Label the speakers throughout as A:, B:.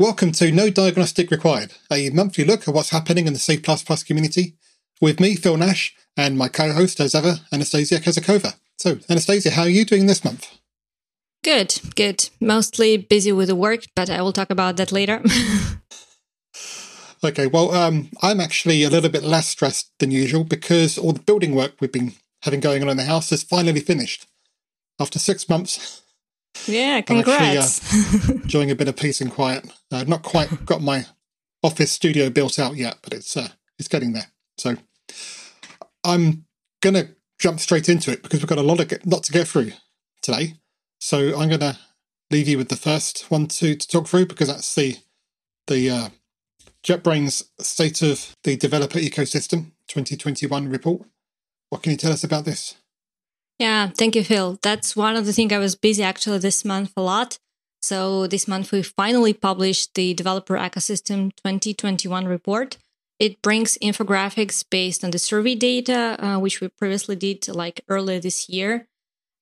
A: Welcome to No Diagnostic Required, a monthly look at what's happening in the C community. With me, Phil Nash, and my co host, as ever, Anastasia Kazakova. So, Anastasia, how are you doing this month?
B: Good, good. Mostly busy with the work, but I will talk about that later.
A: okay, well, um, I'm actually a little bit less stressed than usual because all the building work we've been having going on in the house is finally finished. After six months,
B: yeah, congrats.
A: Actually, uh, enjoying a bit of peace and quiet. I've uh, not quite got my office studio built out yet, but it's uh, it's getting there. So I'm gonna jump straight into it because we've got a lot of get, lot to get through today. So I'm gonna leave you with the first one to, to talk through because that's the the uh, JetBrains State of the Developer Ecosystem 2021 report. What can you tell us about this?
B: Yeah, thank you, Phil. That's one of the things I was busy actually this month a lot. So this month we finally published the Developer Ecosystem 2021 report. It brings infographics based on the survey data, uh, which we previously did like earlier this year.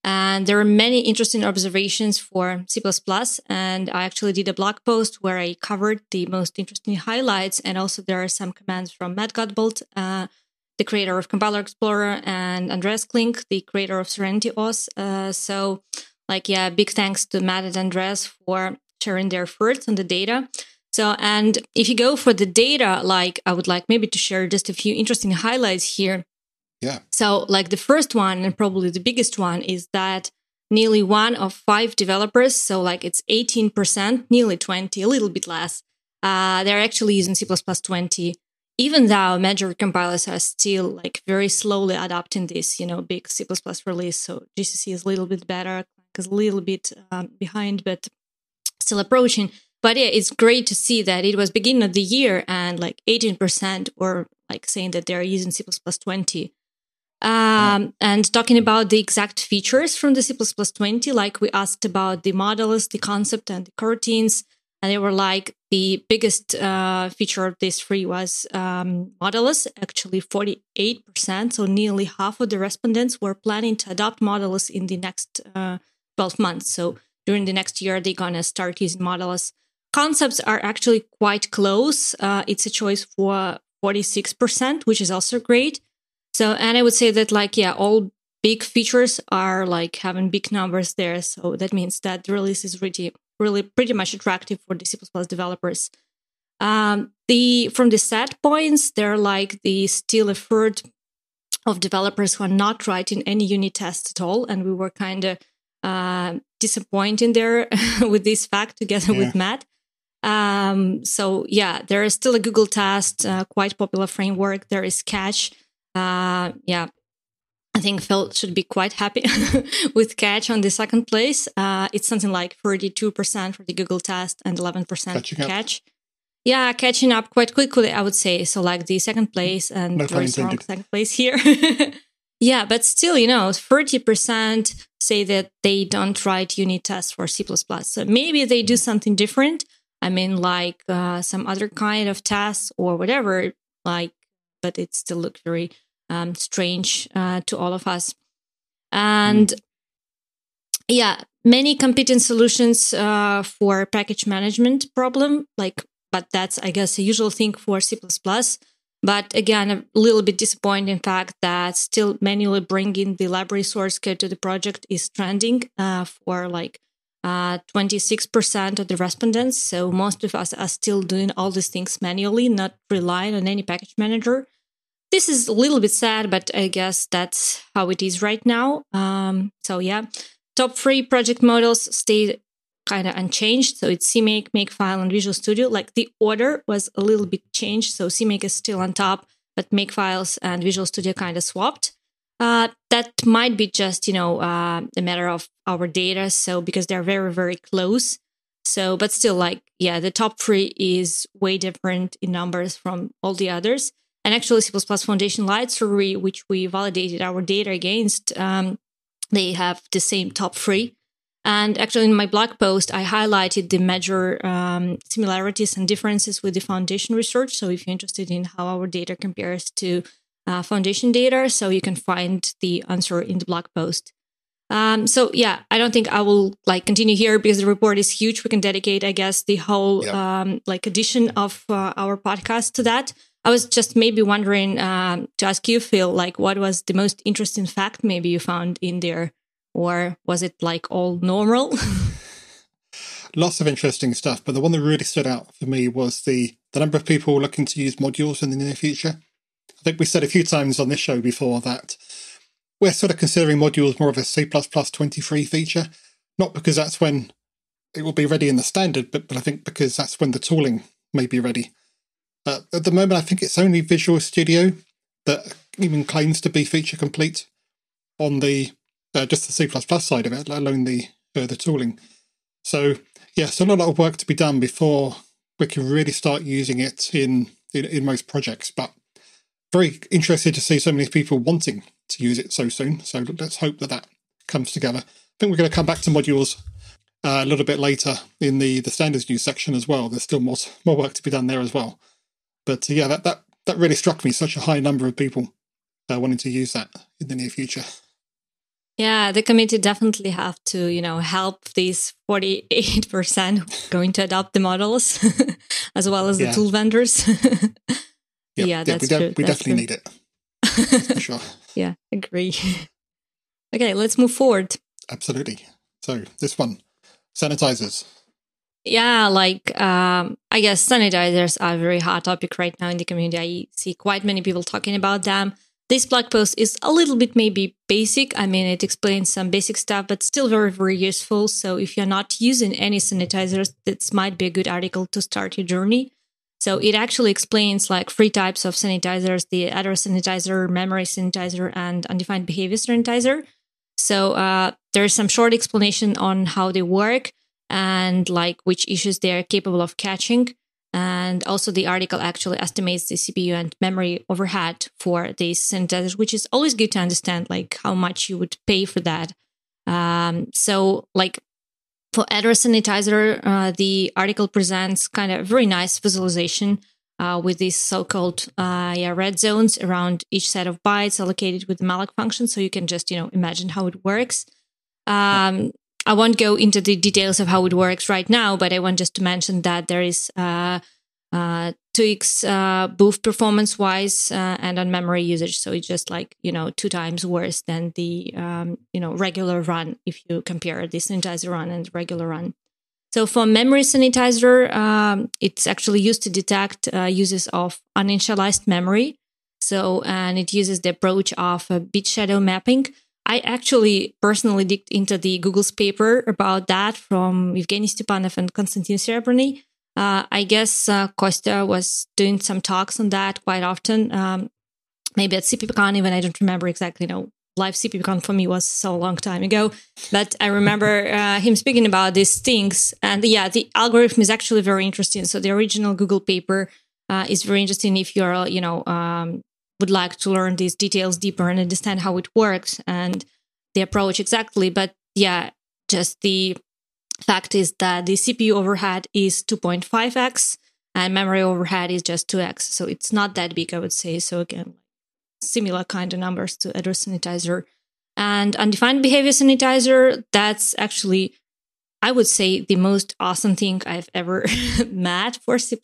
B: And there are many interesting observations for C++. And I actually did a blog post where I covered the most interesting highlights. And also there are some commands from Matt Godbolt, uh, the creator of Compiler Explorer, and Andreas Kling, the creator of Serenity OS. Uh, so, like, yeah, big thanks to Matt and Andreas for sharing their efforts on the data. So, and if you go for the data, like, I would like maybe to share just a few interesting highlights here.
A: Yeah.
B: So, like, the first one, and probably the biggest one, is that nearly one of five developers, so like it's 18%, nearly 20, a little bit less, uh, they're actually using C 20 even though major compilers are still like very slowly adopting this, you know, big C++ release. So GCC is a little bit better, is a little bit um, behind, but still approaching. But yeah, it's great to see that it was beginning of the year and like 18% were like saying that they're using C++ 20. Um, and talking about the exact features from the C++ 20, like we asked about the modules, the concept, and the coroutines, and they were like the biggest uh, feature of this free was um, actually 48%. So nearly half of the respondents were planning to adopt modules in the next uh, 12 months. So during the next year, they're going to start using modules. Concepts are actually quite close. Uh, it's a choice for 46%, which is also great. So, and I would say that, like, yeah, all big features are like having big numbers there. So that means that the release is really really pretty much attractive for the C++ developers. Um, the from the set points, they're like the still a third of developers who are not writing any unit tests at all, and we were kind of uh, disappointed there with this fact together yeah. with Matt. Um, so yeah, there is still a Google test, uh, quite popular framework. There is Catch. Uh, yeah, I think Phil should be quite happy with Catch on the second place. Uh, it's something like 32% for the Google test and 11% Catching Catch. Up. Yeah, catching up quite quickly, I would say. So, like the second place and no very strong second place here. yeah, but still, you know, 30% say that they don't write unit tests for C. So maybe they do something different. I mean, like uh, some other kind of tests or whatever, like, but it still looks very um, strange uh, to all of us. And mm. yeah, many competing solutions uh, for package management problem, like, but that's I guess a usual thing for C++. But again, a little bit disappointing fact that still manually bringing the library source code to the project is trending uh, for like uh, 26% of the respondents. So most of us are still doing all these things manually, not relying on any package manager this is a little bit sad, but I guess that's how it is right now. Um, so yeah, top three project models stayed kind of unchanged. So it's CMake, Makefile, and Visual Studio. Like the order was a little bit changed. So CMake is still on top, but Makefiles and Visual Studio kind of swapped. Uh, that might be just you know uh, a matter of our data. So because they're very very close. So, but still, like yeah, the top three is way different in numbers from all the others. And actually, C++ Foundation Lite Survey, which we validated our data against, um, they have the same top three. And actually, in my blog post, I highlighted the major um, similarities and differences with the foundation research. So, if you're interested in how our data compares to uh, foundation data, so you can find the answer in the blog post. Um, so yeah, I don't think I will like continue here because the report is huge. We can dedicate, I guess, the whole
A: Yeah.
B: um, like edition of uh, our podcast to that. I was just maybe wondering um, to ask you, Phil, like what was the most interesting fact maybe you found in there, or was it like all normal?
A: Lots of interesting stuff, but the one that really stood out for me was the, the number of people looking to use modules in the near future. I think we said a few times on this show before that we're sort of considering modules more of a C 23 feature, not because that's when it will be ready in the standard, but, but I think because that's when the tooling may be ready. Uh, at the moment, I think it's only Visual Studio that even claims to be feature complete on the uh, just the C side of it, let alone the uh, the tooling. So yeah, still a lot of work to be done before we can really start using it in in, in most projects. But very interested to see so many people wanting to use it so soon. So let's hope that that comes together. I think we're going to come back to modules uh, a little bit later in the the standards news section as well. There's still more more work to be done there as well. But uh, yeah, that that that really struck me. Such a high number of people uh, wanting to use that in the near future.
B: yeah, the committee definitely have to you know help these forty eight percent going to adopt the modules, as well as the tool vendors.
A: Yep,
B: yeah, that's
A: we, de-
B: true.
A: we definitely
B: true.
A: need it. For sure.
B: Yeah, agree. okay, let's move forward.
A: Absolutely. So this one, sanitizers.
B: Yeah, like um, I guess sanitizers are a very hot topic right now in the community. I see quite many people talking about them. This blog post is a little bit maybe basic. I mean, it explains some basic stuff, but still very, very useful. So if you're not using any sanitizers, this might be a good article to start your journey. So it actually explains like three types of sanitizers: the address sanitizer, memory sanitizer, and undefined behavior sanitizer. So uh, there's some short explanation on how they work and like which issues they are capable of catching. And also, the article actually estimates the CPU and memory overhead for these sanitizers, which is always good to understand, like how much you would pay for that. Um, so, like for address sanitizer, uh, the article presents kind of very nice visualization uh, with these so-called uh, yeah, red zones around each set of bytes allocated with the malloc function. So you can just you know imagine how it works. Um, I won't go into the details of how it works right now, but I want just to mention that there is uh, uh, 2x uh, performance wise uh, and on memory usage. So it's just like, you know, two times worse than the, um, you know, regular run if you compare the sanitizer run and regular run. So for memory sanitizer, um, it's actually used to detect uh, uses of uninitialized memory. So, and it uses the approach of bit shadow mapping. I actually personally digged into the Google's paper about that from Evgeny Stepanov and Konstantin Serebryany. Uh, I guess uh, Kostya was doing some talks on that quite often. Um, maybe at CPPCon, even I don't remember exactly. You know, live CPPCon for me was so long time ago, but I remember uh, him speaking about these things. And yeah, the algorithm is actually very interesting. So the original Google paper uh, is very interesting if you're, you know, um, would like to learn these details deeper and understand how it works and the approach exactly. But yeah, just the fact is that the CPU overhead is 2.5x and memory overhead is just 2x. So it's not that big, I would say. So again, similar kind of numbers to address sanitizer. And undefined behavior sanitizer, that's actually, I would say, the most awesome thing I've ever met for C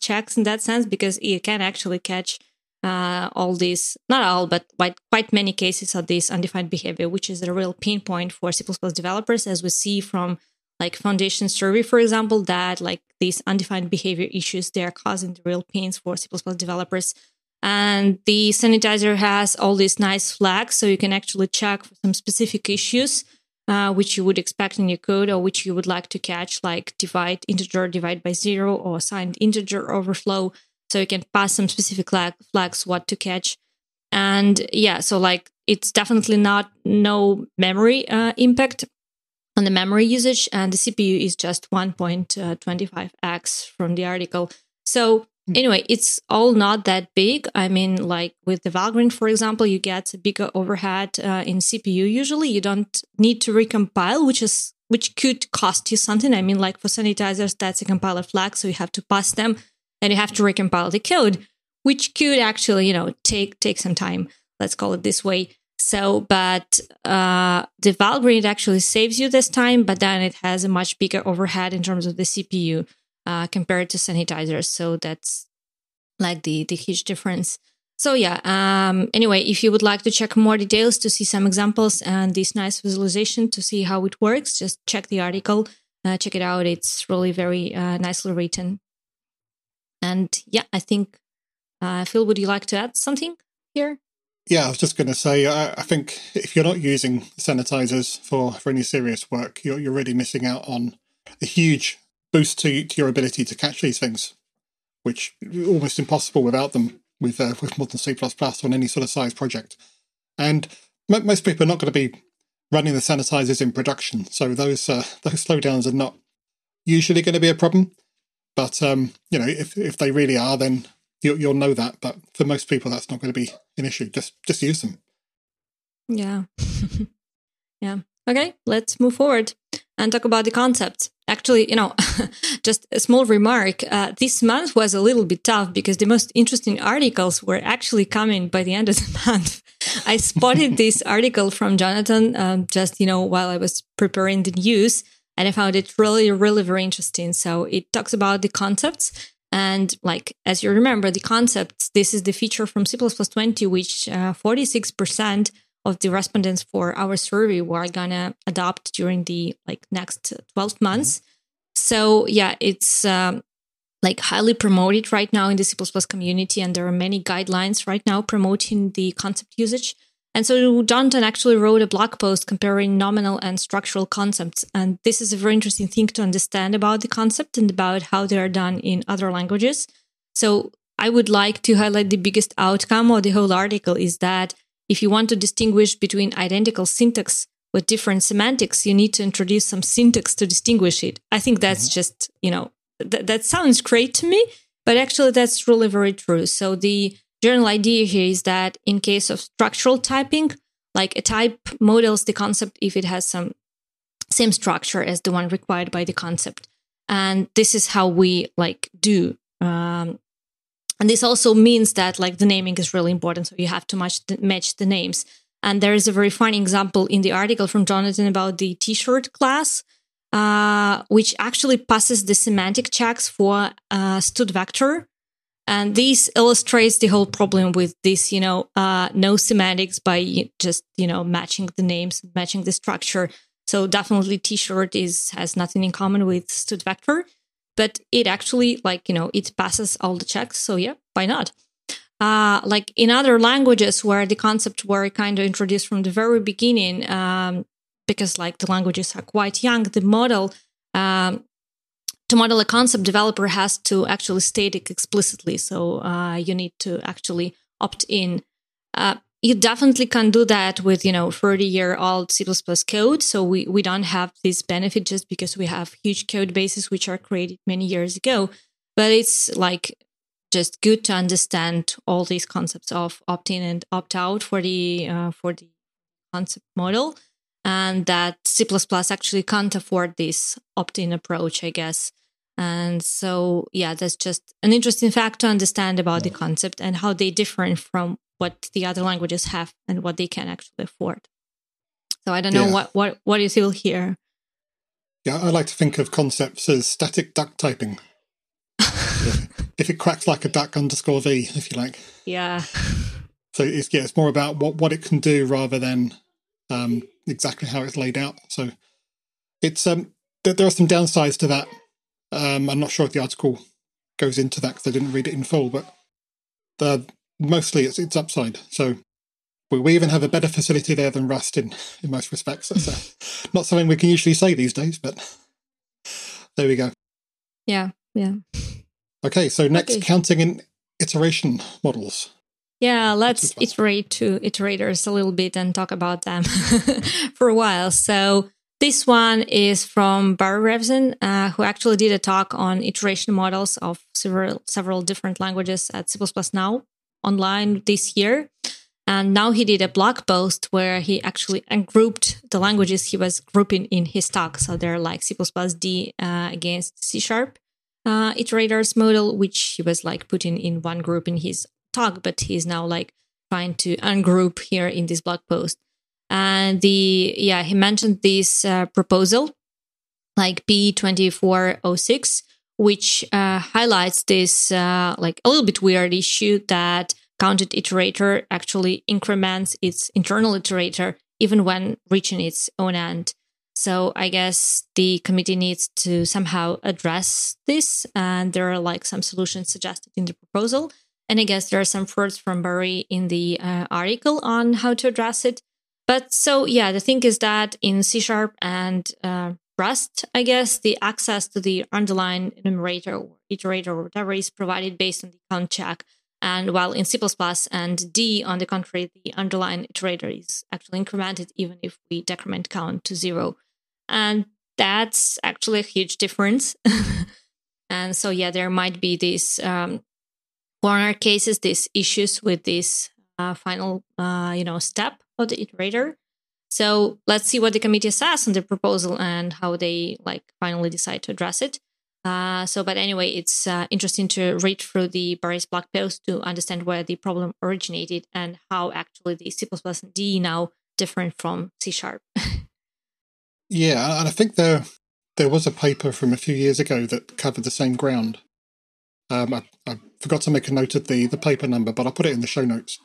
B: checks in that sense, because it can actually catch uh, all these, not all, but quite, quite many cases of this undefined behavior, which is a real pain point for C developers, as we see from like foundation survey, for example, that like these undefined behavior issues, they are causing the real pains for C developers. And the sanitizer has all these nice flags, so you can actually check for some specific issues uh, which you would expect in your code or which you would like to catch, like divide integer divide by zero or assigned integer overflow. So you can pass some specific flag, flags what to catch. And yeah, so like it's definitely not no memory uh, impact on the memory usage, and the CPU is just 1.25x from the article. So anyway, it's all not that big. I mean, like with the Valgrind, for example, you get a bigger overhead uh, in CPU. Usually, you don't need to recompile, which is which could cost you something. I mean, like for sanitizers, that's a compiler flag, so you have to pass them and you have to recompile the code, which could actually, you know, take take some time. Let's call it this way. So, but uh, the Valgrind actually saves you this time, but then it has a much bigger overhead in terms of the CPU uh, compared to sanitizers. So that's like the the huge difference. So yeah. Um, anyway, if you would like to check more details to see some examples and this nice visualization to see how it works, just check the article. Uh, check it out. It's really very uh, nicely written. And yeah, I think uh, Phil, would you like to add something here?
A: Yeah, I was just going to say, I, I, think if you're not using sanitizers for, for any serious work, you're, you're really missing out on a huge boost to, to your ability to catch these things, which almost impossible without them with uh, with modern C++ on any sort of size project. And m- most people are not going to be running the sanitizers in production, so those uh, those slowdowns are not usually going to be a problem. But um, you know, if if they really are, then you, you'll know that. But for most people, that's not going to be an issue. Just just use them.
B: Yeah, yeah. Okay, let's move forward and talk about the concept. Actually, you know, just a small remark. Uh, this month was a little bit tough because the most interesting articles were actually coming by the end of the month. I spotted this article from Jonathan um, just, you know, while I was preparing the news, and I found it really, really very interesting. So it talks about the concepts. And like, as you remember, the concepts, this is the feature from C++ 20, which uh, 46% of the respondents for our survey were gonna adopt during the like next 12 months. Mm-hmm. So yeah, it's um, like highly promoted right now in the C++ community, and there are many guidelines right now promoting the concept usage. And so Jonathan actually wrote a blog post comparing nominal and structural concepts. And this is a very interesting thing to understand about the concept and about how they are done in other languages. So I would like to highlight the biggest outcome of the whole article is that if you want to distinguish between identical syntax with different semantics, you need to introduce some syntax to distinguish it. I think that's mm-hmm. just, you know, th- that sounds great to me, but actually that's really very true. So the general idea here is that in case of structural typing, like a type models the concept if it has some same structure as the one required by the concept. And this is how we like do um, and this also means that like the naming is really important. So you have to match the, match the names. And there is a very funny example in the article from Jonathan about the t-shirt class, uh, which actually passes the semantic checks for uh, std vector. And this illustrates the whole problem with this, you know, uh, no semantics by just, you know, matching the names, matching the structure. So definitely t-shirt is has nothing in common with std vector but it actually like you know it passes all the checks so yeah why not uh, like in other languages where the concepts were kind of introduced from the very beginning um, because like the languages are quite young the model um, to model a concept developer has to actually state it explicitly. So uh, you need to actually opt in. Uh, you definitely can do that with you know 30 year old c++ code. So we, we don't have this benefit just because we have huge code bases which are created many years ago. But it's like just good to understand all these concepts of opt-in and opt-out for the uh, for the concept model. And that c++ actually can't afford this opt-in approach i guess and so yeah that's just an interesting fact to understand about the concept and how they differ from what the other languages have and what they can actually afford. So I don't know yeah. what what what you feel here?
A: Yeah, I like to think of concepts as static duck typing. if it quacks like a duck underscore v, if you like.
B: Yeah.
A: So it's yeah, it's more about what what it can do rather than um, exactly how it's laid out. So it's um there, there are some downsides to that. Um, I'm not sure if the article goes into that because I didn't read it in full, but the mostly it's, it's upside. So we, we even have a better facility there than Rust in, in most respects. That's uh, not something we can usually say these days, but there we go.
B: Yeah, yeah.
A: Okay, so next, okay. counting in iteration models.
B: Yeah, let's iterate to iterators a little bit and talk about them for a while. So this one is from Barry Revzin, uh, who actually did a talk on iteration models of several several different languages at C++ Now online this year. And now he did a blog post where he actually grouped the languages he was grouping in his talk. So they're like C++, D uh, against C sharp uh, iterators model, which he was like putting in one group in his talk, but he's now like trying to ungroup here in this blog post. And the yeah, he mentioned this uh, proposal like P2406, which uh, highlights this uh, like a little bit weird issue that counted iterator actually increments its internal iterator even when reaching its own end. So I guess the committee needs to somehow address this, and there are like some solutions suggested in the proposal. And I guess there are some words from Barry in the uh, article on how to address it. But so yeah, the thing is that in C sharp and uh, Rust, I guess the access to the underlying enumerator or iterator or whatever is provided based on the count check. And while in C++ and D, on the contrary, the underlying iterator is actually incremented even if we decrement count to zero. And that's actually a huge difference. and so, yeah, there might be these um, corner cases, these issues with this uh, final, uh, you know, step of the iterator. So let's see what the committee says on the proposal and how they like finally decide to address it. Uh, so, but anyway, it's uh, interesting to read through the various blog posts to understand where the problem originated and how actually the C++ and D now different from C sharp.
A: yeah, and I think there there was a paper from a few years ago that covered the same ground. Um, I, I forgot to make a note of the the paper number, but I'll put it in the show notes.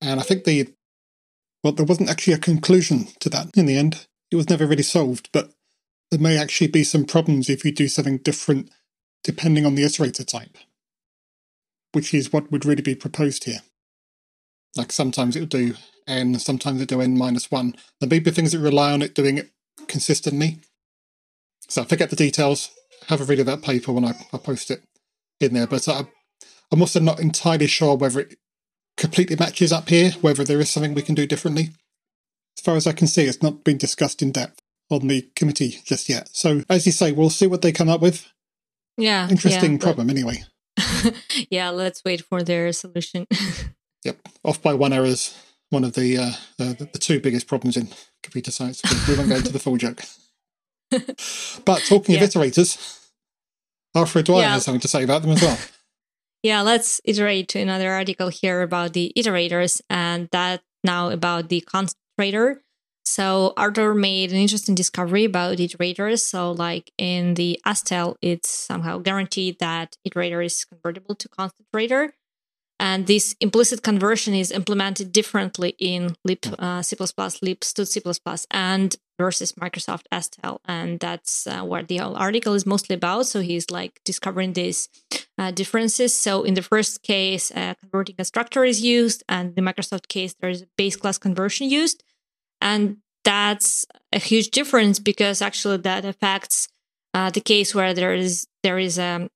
A: And I think the well, there wasn't actually a conclusion to that in the end. It was never really solved, but there may actually be some problems if you do something different depending on the iterator type, which is what would really be proposed here. Like sometimes it will do n, sometimes it do n minus 1. There may be things that rely on it doing it consistently. So I forget the details, have a read of that paper when I, I post it in there. But I, I'm also not entirely sure whether it completely matches up here, whether there is something we can do differently. As far as I can see, it's not been discussed in depth on the committee just yet. So, as you say, we'll see what they come up with.
B: Yeah.
A: Interesting
B: yeah,
A: problem, but... anyway.
B: yeah, let's wait for their solution.
A: yep. Off by one error is one of the, uh, the, the two biggest problems in computer science. We won't go into the full joke. but talking yeah. of iterators, Arthur O'Dwyer yeah. has something to say about them as well.
B: Yeah, let's iterate to another article here about the iterators and that now about the const iterator. So Arthur made an interesting discovery about iterators. So like in the STL, it's somehow guaranteed that iterator is convertible to const iterator. And this implicit conversion is implemented differently in lib uh, C++, lib stud C++, and versus Microsoft STL. And that's uh, what the whole article is mostly about. So he's like discovering these uh, differences. So in the first case, uh, converting constructor is used, and the Microsoft case, there's a base class conversion used. And that's a huge difference because actually that affects uh, the case where there is there is a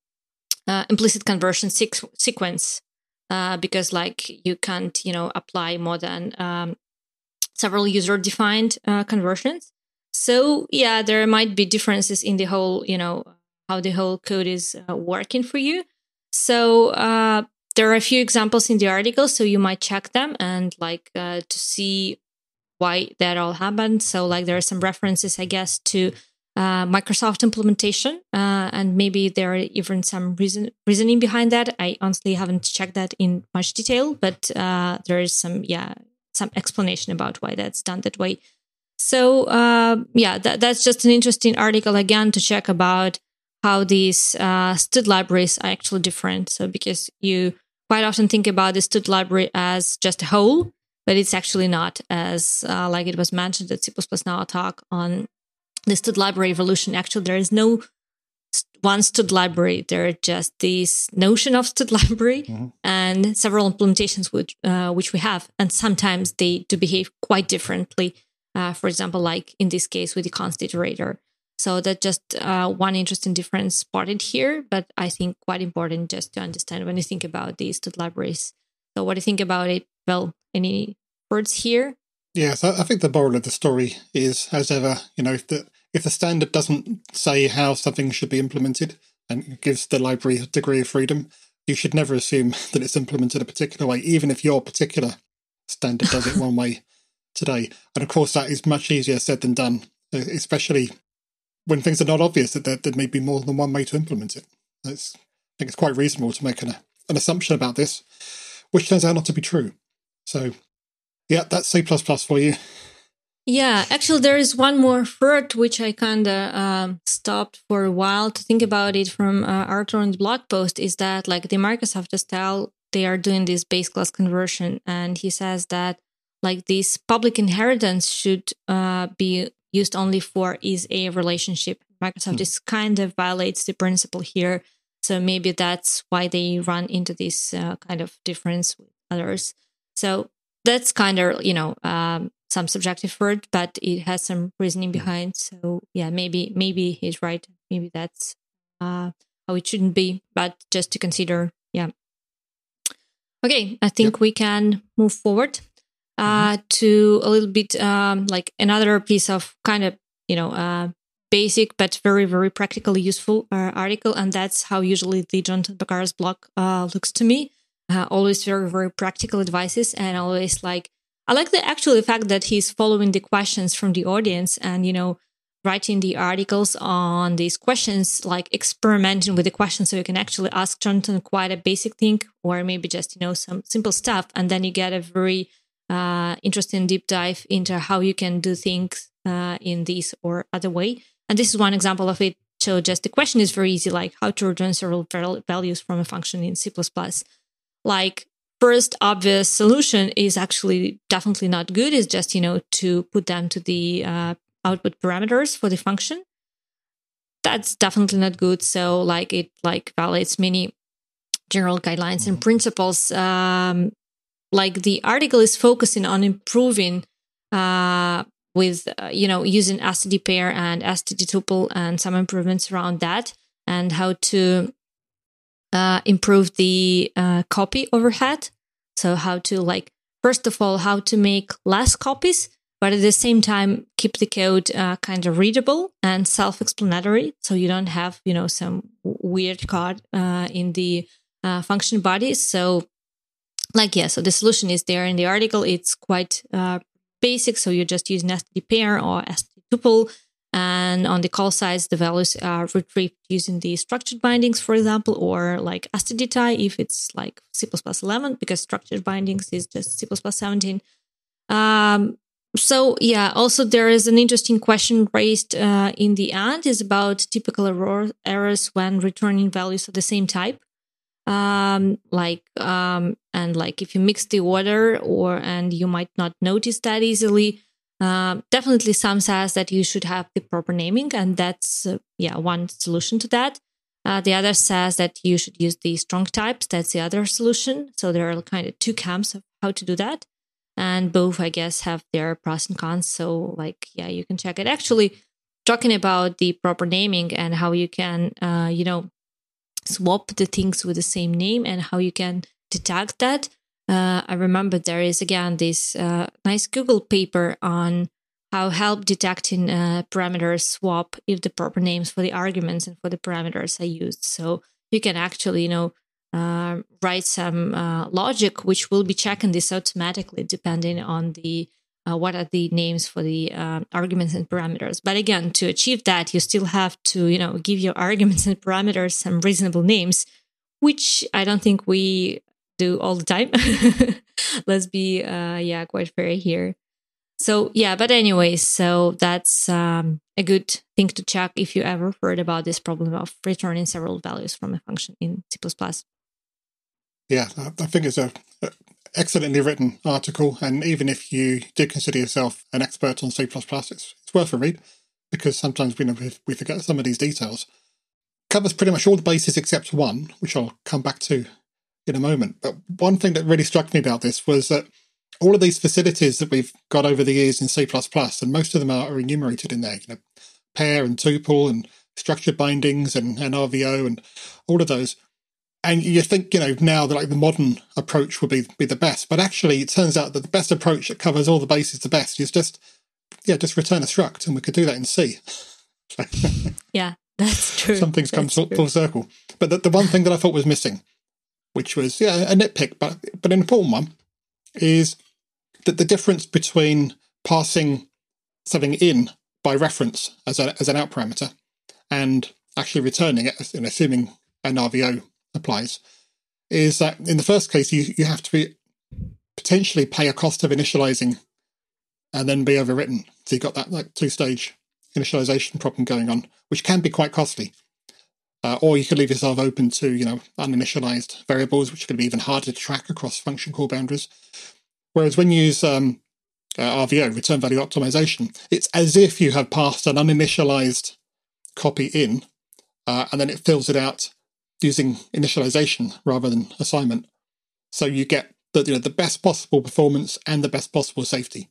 B: um, implicit conversion sequence uh, because like you can't you know apply more than um, several user defined uh, conversions. So yeah there might be differences in the whole you know how the whole code is uh, working for you. So uh, there are a few examples in the article so you might check them and like uh, to see why that all happened. So like there are some references i guess to uh, Microsoft implementation, uh, and maybe there are even some reason reasoning behind that. I honestly haven't checked that in much detail, but uh, there is some yeah some explanation about why that's done that way. So uh, yeah, that, that's just an interesting article again to check about how these uh, stud libraries are actually different. So because you quite often think about the stud library as just a whole, but it's actually not as uh, like it was mentioned at C++ Now talk on the stud library evolution. Actually, there is no one stud library. There are just this notion of stud library mm-hmm. and several implementations which, uh, which we have. And sometimes they do behave quite differently. Uh, for example, like in this case with the const iterator. So that's just uh, one interesting difference spotted here, but I think quite important just to understand when you think about these stud libraries. So what do you think about it? Well, any words here?
A: Yes, I think the moral of the story is, as ever, you know, if the if the standard doesn't say how something should be implemented and gives the library a degree of freedom, you should never assume that it's implemented a particular way, even if your particular standard does it one way today. And of course, that is much easier said than done, especially when things are not obvious that there, there may be more than one way to implement it. It's, I think it's quite reasonable to make an, an assumption about this, which turns out not to be true. So, yeah, that's C for you.
B: Yeah, actually, there is one more third which I kind of um, stopped for a while to think about it from uh, Arthur on the blog post. Is that like the Microsoft style they are doing this base class conversion, and he says that like this public inheritance should uh, be used only for is a relationship. Microsoft hmm. just kind of violates the principle here, so maybe that's why they run into this uh, kind of difference with others. So that's kind of you know um, some subjective word, but it has some reasoning behind. So yeah, maybe maybe he's right. Maybe that's uh, how it shouldn't be. But just to consider, yeah. Okay, I think yep. we can move forward uh, mm-hmm. to a little bit um, like another piece of kind of you know uh, basic but very very practically useful uh, article, and that's how usually the Jonathan Boccara's blog uh, looks to me. Uh, always very very practical advices, and always like I like the actual fact that he's following the questions from the audience and, you know, writing the articles on these questions, like experimenting with the questions. So you can actually ask Jonathan quite a basic thing or maybe just, you know, some simple stuff. And then you get a very uh, interesting deep dive into how you can do things uh, in this or other way. And this is one example of it. So just the question is very easy, like how to return several values from a function in C++. Like first obvious solution is actually definitely not good. Is just you know to put them to the uh, output parameters for the function. That's definitely not good. So like it like violates many general guidelines and mm-hmm. principles. Um, like the article is focusing on improving uh, with uh, you know using std pair and std tuple and some improvements around that and how to uh, improve the uh, copy overhead. So how to like first of all how to make less copies, but at the same time keep the code uh, kind of readable and self-explanatory, so you don't have you know some weird code uh, in the uh, function bodies. So like yeah, so the solution is there in the article. It's quite uh, basic, so you just use std pair or std tuple and on the call site, the values are retrieved using the structured bindings, for example, or like stdtie if it's like C++ 11, because structured bindings is just C++ 17. Um, so yeah, also there is an interesting question raised uh, in the end is about typical error, errors when returning values of the same type. Um, like um, and like if you mix the order or and you might not notice that easily uh, definitely, some says that you should have the proper naming, and that's uh, yeah one solution to that. Uh, the other says that you should use the strong types. That's the other solution. So there are kind of two camps of how to do that, and both, I guess, have their pros and cons. So like, yeah, you can check it. Actually, talking about the proper naming and how you can, uh, you know, swap the things with the same name and how you can detect that uh, I remember there is again this uh, nice Google paper on how help detecting uh, parameters swap if the proper names for the arguments and for the parameters are used. So you can actually, you know, uh, write some uh, logic which will be checking this automatically depending on the uh, what are the names for the arguments and parameters. But again, to achieve that, you still have to, you know, give your arguments and parameters some reasonable names, which I don't think we do all the time. Let's be, uh, yeah, quite fair here. So yeah, but anyways, so that's um, a good thing to check if you ever heard about this problem of returning several values from a function in C++.
A: Yeah, I think it's a, a excellently written article, and even if you do consider yourself an expert on C++, it's, it's worth a read because sometimes we, know, we forget some of these details. Covers pretty much all the bases except one, which I'll come back to in a moment. But one thing that really struck me about this was that all of these facilities that we've got over the years in C++, and most of them are, enumerated in there, you know, pair and tuple and structured bindings and, and RVO and all of those. And you think, you know, now that like the modern approach would be be the best, but actually it turns out that the best approach that covers all the bases the best is just, yeah, just return a struct, and we could do that in C.
B: yeah, that's true.
A: Some things come full, full circle. But the, the one thing that I thought was missing which was yeah a nitpick, but but an important one, is that the difference between passing something in by reference as a, as an out parameter and actually returning it, and assuming an RVO applies, is that in the first case you, you have to be potentially pay a cost of initializing and then be overwritten. So you've got that like two stage initialization problem going on, which can be quite costly. Uh, or you could leave yourself open to, you know, uninitialized variables, which can be even harder to track across function call boundaries. Whereas when you use um, uh, RVO, return value optimization, it's as if you have passed an uninitialized copy in, uh, and then it fills it out using initialization rather than assignment. So you get the, you know, the best possible performance and the best possible safety.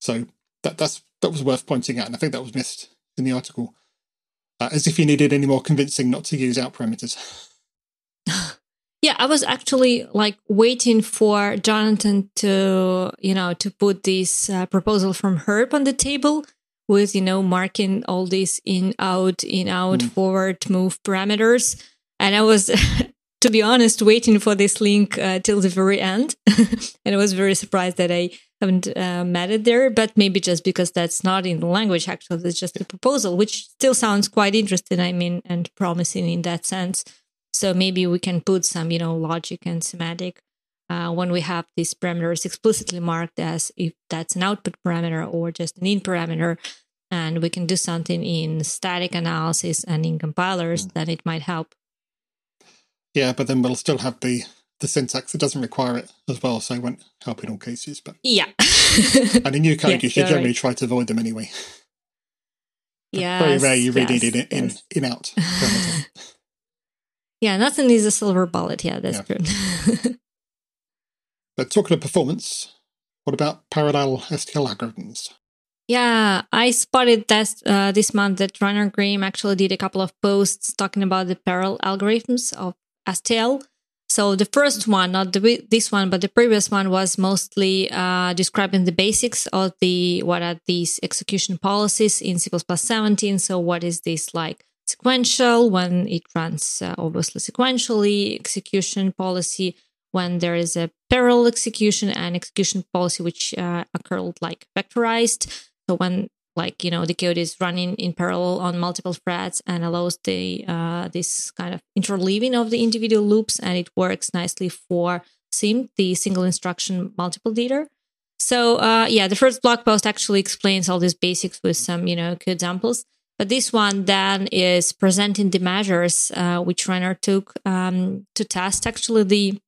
A: So that that's that was worth pointing out, and I think that was missed in the article, uh, as if you needed any more convincing not to use out parameters.
B: Yeah, I was actually like waiting for Jonathan to, you know, to put this uh, proposal from Herb on the table with, you know, marking all these in, out, in, out, mm. forward, move parameters. And I was, to be honest, waiting for this link uh, till the very end. and I was very surprised that I haven't uh, met it there, but maybe just because that's not in the language, actually, it's just a proposal, which still sounds quite interesting, I mean, and promising in that sense. So maybe we can put some, you know, logic and semantic uh, when we have these parameters explicitly marked as if that's an output parameter or just an in parameter. And we can do something in static analysis and in compilers, mm. then it might help.
A: Yeah, but then we'll still have the the syntax. It doesn't require it as well, so it won't help in all cases. But
B: yeah,
A: and in new code, yeah, you should generally right. try to avoid them anyway.
B: Yeah,
A: very rare you really yes, need it in yes. in out.
B: Yeah, nothing is a silver bullet. Yeah, that's yeah. true.
A: but talking of performance, what about parallel STL algorithms?
B: Yeah, I spotted this uh, this month that Rainer Grimm actually did a couple of posts talking about the parallel algorithms of STL. So the first one, not the, this one, but the previous one was mostly uh, describing the basics of the what are these execution policies in C++ 17. So what is this like sequential, when it runs uh, obviously sequentially, execution policy, when there is a parallel execution and execution policy which uh, occurred like vectorized. So when like you know the code is running in parallel on multiple threads and allows the uh, this kind of interleaving of the individual loops and it works nicely for SIM, the single instruction multiple data. So uh, yeah, the first blog post actually explains all these basics with some you know code examples. But this one then is presenting the measures uh, which Rainer took um, to test actually the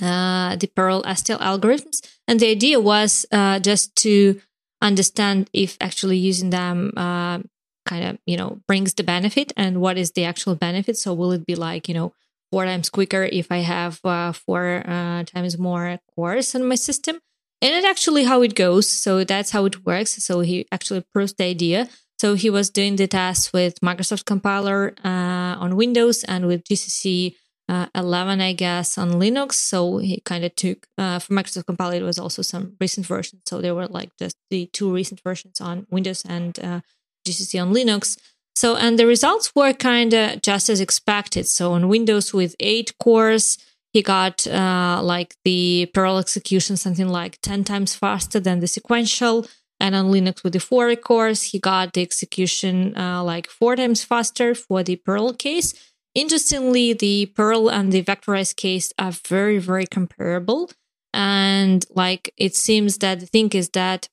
B: uh, the Perl STL algorithms, and the idea was uh, just to understand if actually using them uh, kind of you know brings the benefit and what is the actual benefit. So will it be like you know four times quicker if I have uh, four uh, times more cores in my system? And it actually how it goes. So that's how it works. So he actually proves the idea. So he was doing the test with Microsoft compiler uh, on Windows and with GCC uh, 11, I guess, on Linux. So he kind of took uh, for Microsoft compiler. It was also some recent versions. So there were like just the two recent versions on Windows and uh, GCC on Linux. So and the results were kind of just as expected. So on Windows with eight cores, he got uh, like the parallel execution something like 10 times faster than the sequential and on Linux with the four cores, he got the execution uh, like four times faster for the Perl case. Interestingly, the Perl and the vectorized case are very, very comparable. And like it seems that the thing is that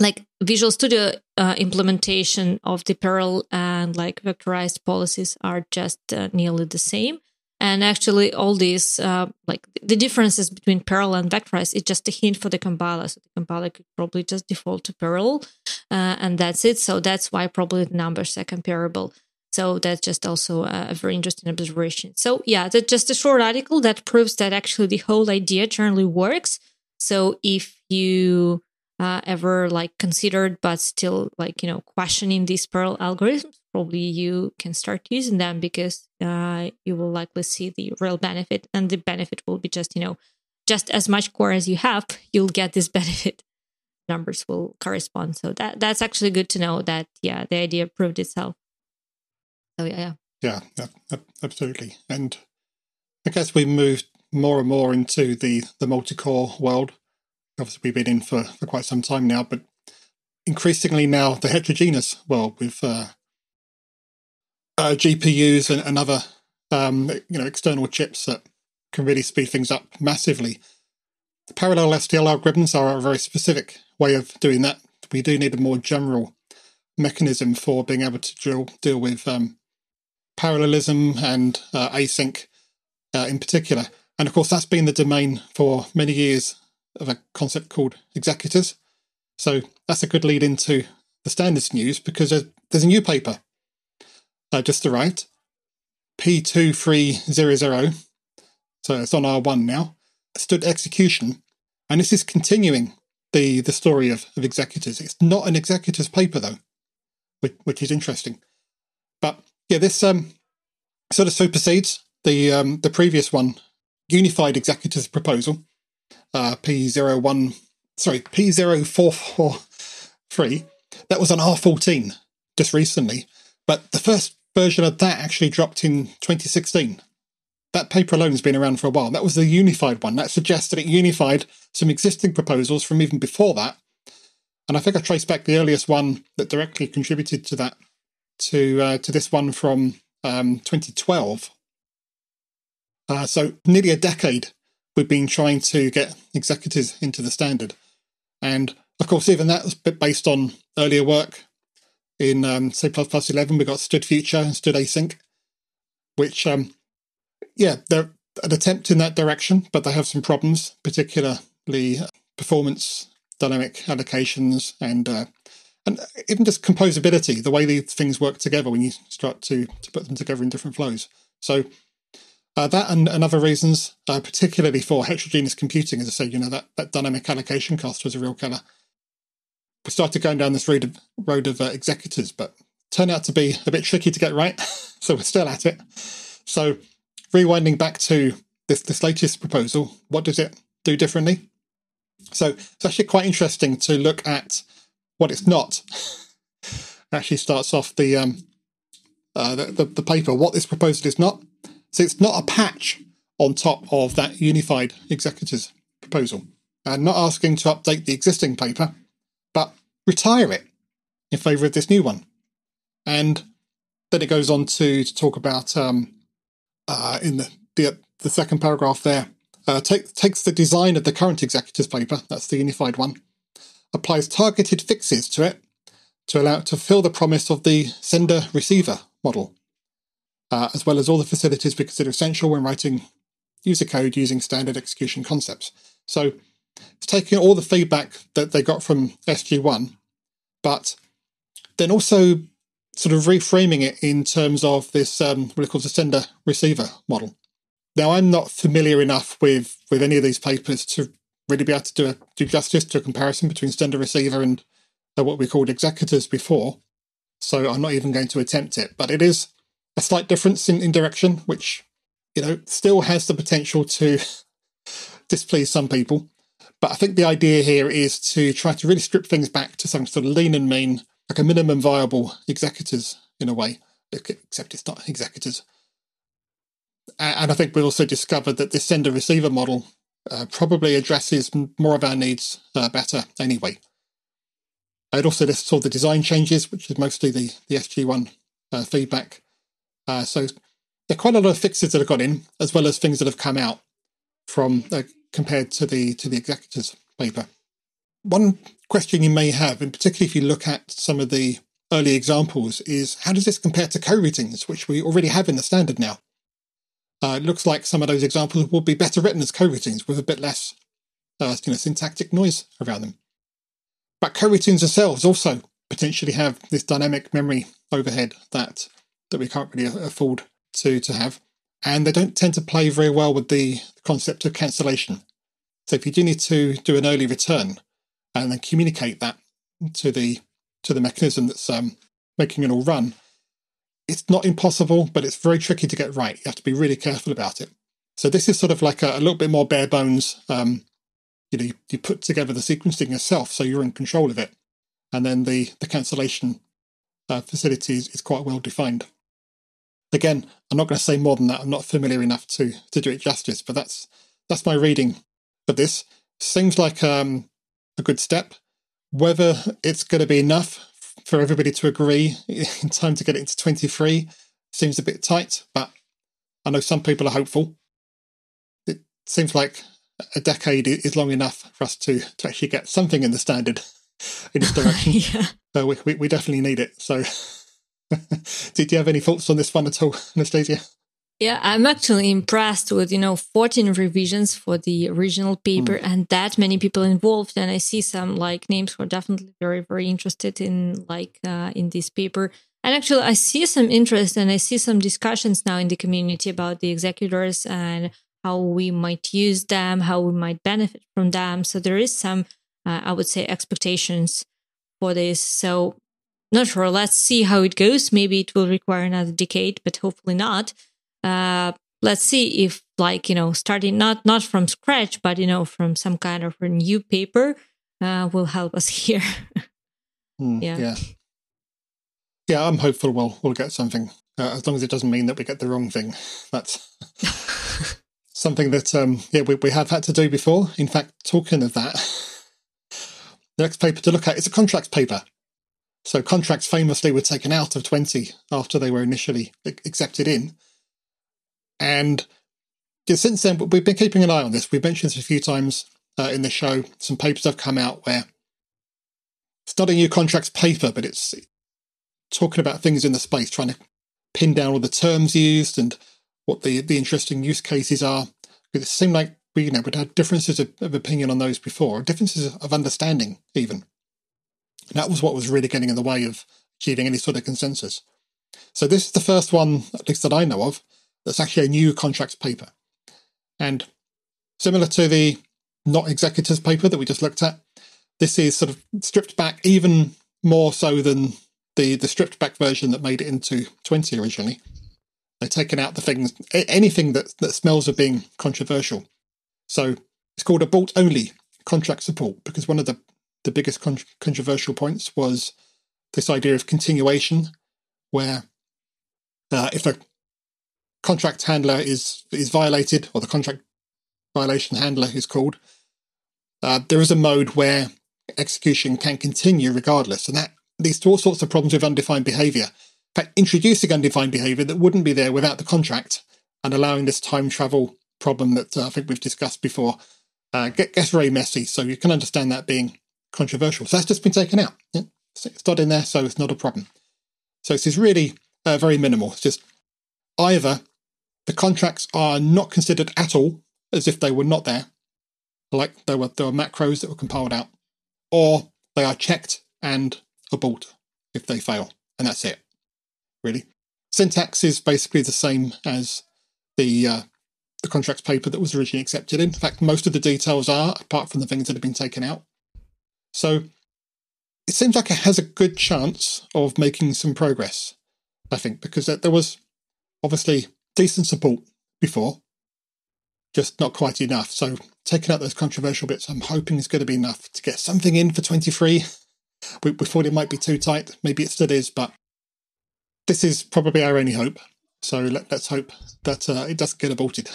B: like Visual Studio uh, implementation of the Perl and like vectorized policies are just uh, nearly the same. And actually, all these, uh, like the differences between Perl and vectorized is just a hint for the compiler. So the compiler could probably just default to Perl, uh, and that's it. So that's why probably the numbers are comparable. So that's just also a very interesting observation. So yeah, that's just a short article that proves that actually the whole idea generally works. So if you uh, ever like considered but still like you know questioning these Perl algorithms, probably you can start using them because uh, you will likely see the real benefit, and the benefit will be just you know just as much core as you have, you'll get this benefit. Numbers will correspond. So that that's actually good to know that yeah, the idea proved itself. So yeah,
A: yeah, yeah, yeah absolutely. And I guess we moved more and more into the the multi-core world obviously we've been in for, for quite some time now, but increasingly now the heterogeneous world with uh, uh, GPUs and, and other um, you know external chips that can really speed things up massively. The parallel STL algorithms are a very specific way of doing that. We do need a more general mechanism for being able to deal, deal with um, parallelism and uh, async uh, in particular. And of course, that's been the domain for many years of a concept called executors. So that's a good lead into the standards news because there's, there's a new paper uh, just to write P2300. So it's on R1 now. Stood execution. And this is continuing the, the story of, of executors. It's not an executors paper, though, which, which is interesting. But yeah, this um, sort of supersedes the um, the previous one, unified executors proposal, uh, P01, sorry, P0443. That was on R14 just recently, but the first version of that actually dropped in 2016. That paper alone has been around for a while. That was the unified one. That suggests that it unified some existing proposals from even before that. And I think I traced back the earliest one that directly contributed to that to uh, to this one from um, 2012. Uh, so nearly a decade we've been trying to get executors into the standard, and of course even that was based on earlier work in um, C++ 11. We got std future and std async, which um, yeah they're an attempt in that direction, but they have some problems, particularly performance, dynamic allocations, and uh, and even just composability, the way these things work together when you start to, to put them together in different flows. So uh, that and, and, other reasons, uh, particularly for heterogeneous computing, as I said, you know, that, that dynamic allocation cost was a real killer. We started going down this road of, road of uh, executors, but turned out to be a bit tricky to get right. so we're still at it. So rewinding back to this, this latest proposal, what does it do differently? So it's actually quite interesting to look at what it's not. Actually, starts off the, um, uh, the, the the paper. What this proposal is not. So it's not a patch on top of that unified executors proposal. And not asking to update the existing paper, but retire it in favour of this new one. And then it goes on to, to talk about um, uh, in the, the, the second paragraph there. Uh, take, takes the design of the current executors paper, that's the unified one, applies targeted fixes to it to allow it to fulfill the promise of the sender receiver model, uh, as well as all the facilities we consider essential when writing user code using standard execution concepts. So it's taking all the feedback that they got from SG1, but then also sort of reframing it in terms of this um, what it calls the sender receiver model. Now, I'm not familiar enough with, with any of these papers to really be able to do, a, do justice to a comparison between sender receiver and uh, what we called executors before. So I'm not even going to attempt it, but it is a slight difference in, in direction, which, you know, still has the potential to displease some people. But I think the idea here is to try to really strip things back to some sort of lean and mean, like a minimum viable executors in a way, except it's not executors. And I think we also discovered that this sender receiver model uh, probably addresses more of our needs uh, better anyway. I'd also lists all the design changes, which is mostly the, the SG1 uh, feedback. Uh, so there are quite a lot of fixes that have gone in, as well as things that have come out from uh, compared to the to the executors paper. One question you may have, and particularly if you look at some of the early examples, is how does this compare to coroutines, which we already have in the standard now? Uh, it looks like some of those examples will be better written as coroutines with a bit less uh, you know, syntactic noise around them. But coroutines themselves also potentially have this dynamic memory overhead that that we can't really afford to to have, and they don't tend to play very well with the concept of cancellation. So if you do need to do an early return and then communicate that to the to the mechanism that's um, making it all run, it's not impossible, but it's very tricky to get right. You have to be really careful about it. So this is sort of like a, a little bit more bare bones. Um, you know, you, you, put together the sequencing yourself, so you're in control of it, and then the the cancellation uh, facilities is quite well defined. Again, I'm not going to say more than that. I'm not familiar enough to to do it justice, but that's that's my reading of this. Seems like um, a good step. Whether it's going to be enough for everybody to agree in time to get it into 23 seems a bit tight, but I know some people are hopeful. It seems like a decade is long enough for us to, to actually get something in the standard in this direction.
B: yeah.
A: So we, we, we definitely need it. So, did you have any thoughts on this one at all, Anastasia?
B: Yeah, I'm actually impressed with, you know, 14 revisions for the original paper mm. and that many people involved. And I see some like names who are definitely very, very interested in like uh, in this paper. And actually, I see some interest and I see some discussions now in the community about the executors and how we might use them, how we might benefit from them. So there is some, uh, I would say, expectations for this. So not sure. Let's see how it goes. Maybe it will require another decade, but hopefully not. Uh, let's see if like you know starting not not from scratch but you know from some kind of a new paper uh, will help us here.
A: Mm, yeah. yeah. Yeah i'm hopeful we'll we'll get something. Uh, as long as it doesn't mean that we get the wrong thing. That's something that um yeah we, we have had to do before. In fact talking of that the next paper to look at is a contracts paper. So contracts famously were taken out of 20 after they were initially accepted in and since then, we've been keeping an eye on this. We've mentioned this a few times uh, in the show. Some papers have come out where a new contracts paper, but it's talking about things in the space, trying to pin down all the terms used and what the, the interesting use cases are. It seemed like we, you know, we'd had differences of, of opinion on those before, differences of understanding even. And that was what was really getting in the way of achieving any sort of consensus. So this is the first one, at least that I know of, that's actually a new contracts paper. And similar to the not executors paper that we just looked at, this is sort of stripped back even more so than the, the stripped back version that made it into 20 originally. They've taken out the things, anything that, that smells of being controversial. So it's called abort only contract support because one of the, the biggest con- controversial points was this idea of continuation, where uh, if a contract handler is is violated, or the contract violation handler is called, uh, there is a mode where execution can continue regardless, and that leads to all sorts of problems with undefined behavior. In fact, introducing undefined behavior that wouldn't be there without the contract, and allowing this time travel problem that uh, I think we've discussed before uh, get, gets very messy. So you can understand that being controversial. So that's just been taken out. Yeah? It's not in there, so it's not a problem. So this is really uh, very minimal. It's just either the contracts are not considered at all as if they were not there, like there were there were macros that were compiled out, or they are checked and abort if they fail, and that's it. Really, syntax is basically the same as the uh, the contracts paper that was originally accepted in. In fact, most of the details are, apart from the things that have been taken out. So it seems like it has a good chance of making some progress. I think because there was obviously decent support before, just not quite enough. So taking out those controversial bits, I'm hoping is going to be enough to get something in for 23. We, we thought it might be too tight. Maybe it still is, but this is probably our only hope. So let, us hope that uh, it doesn't get aborted.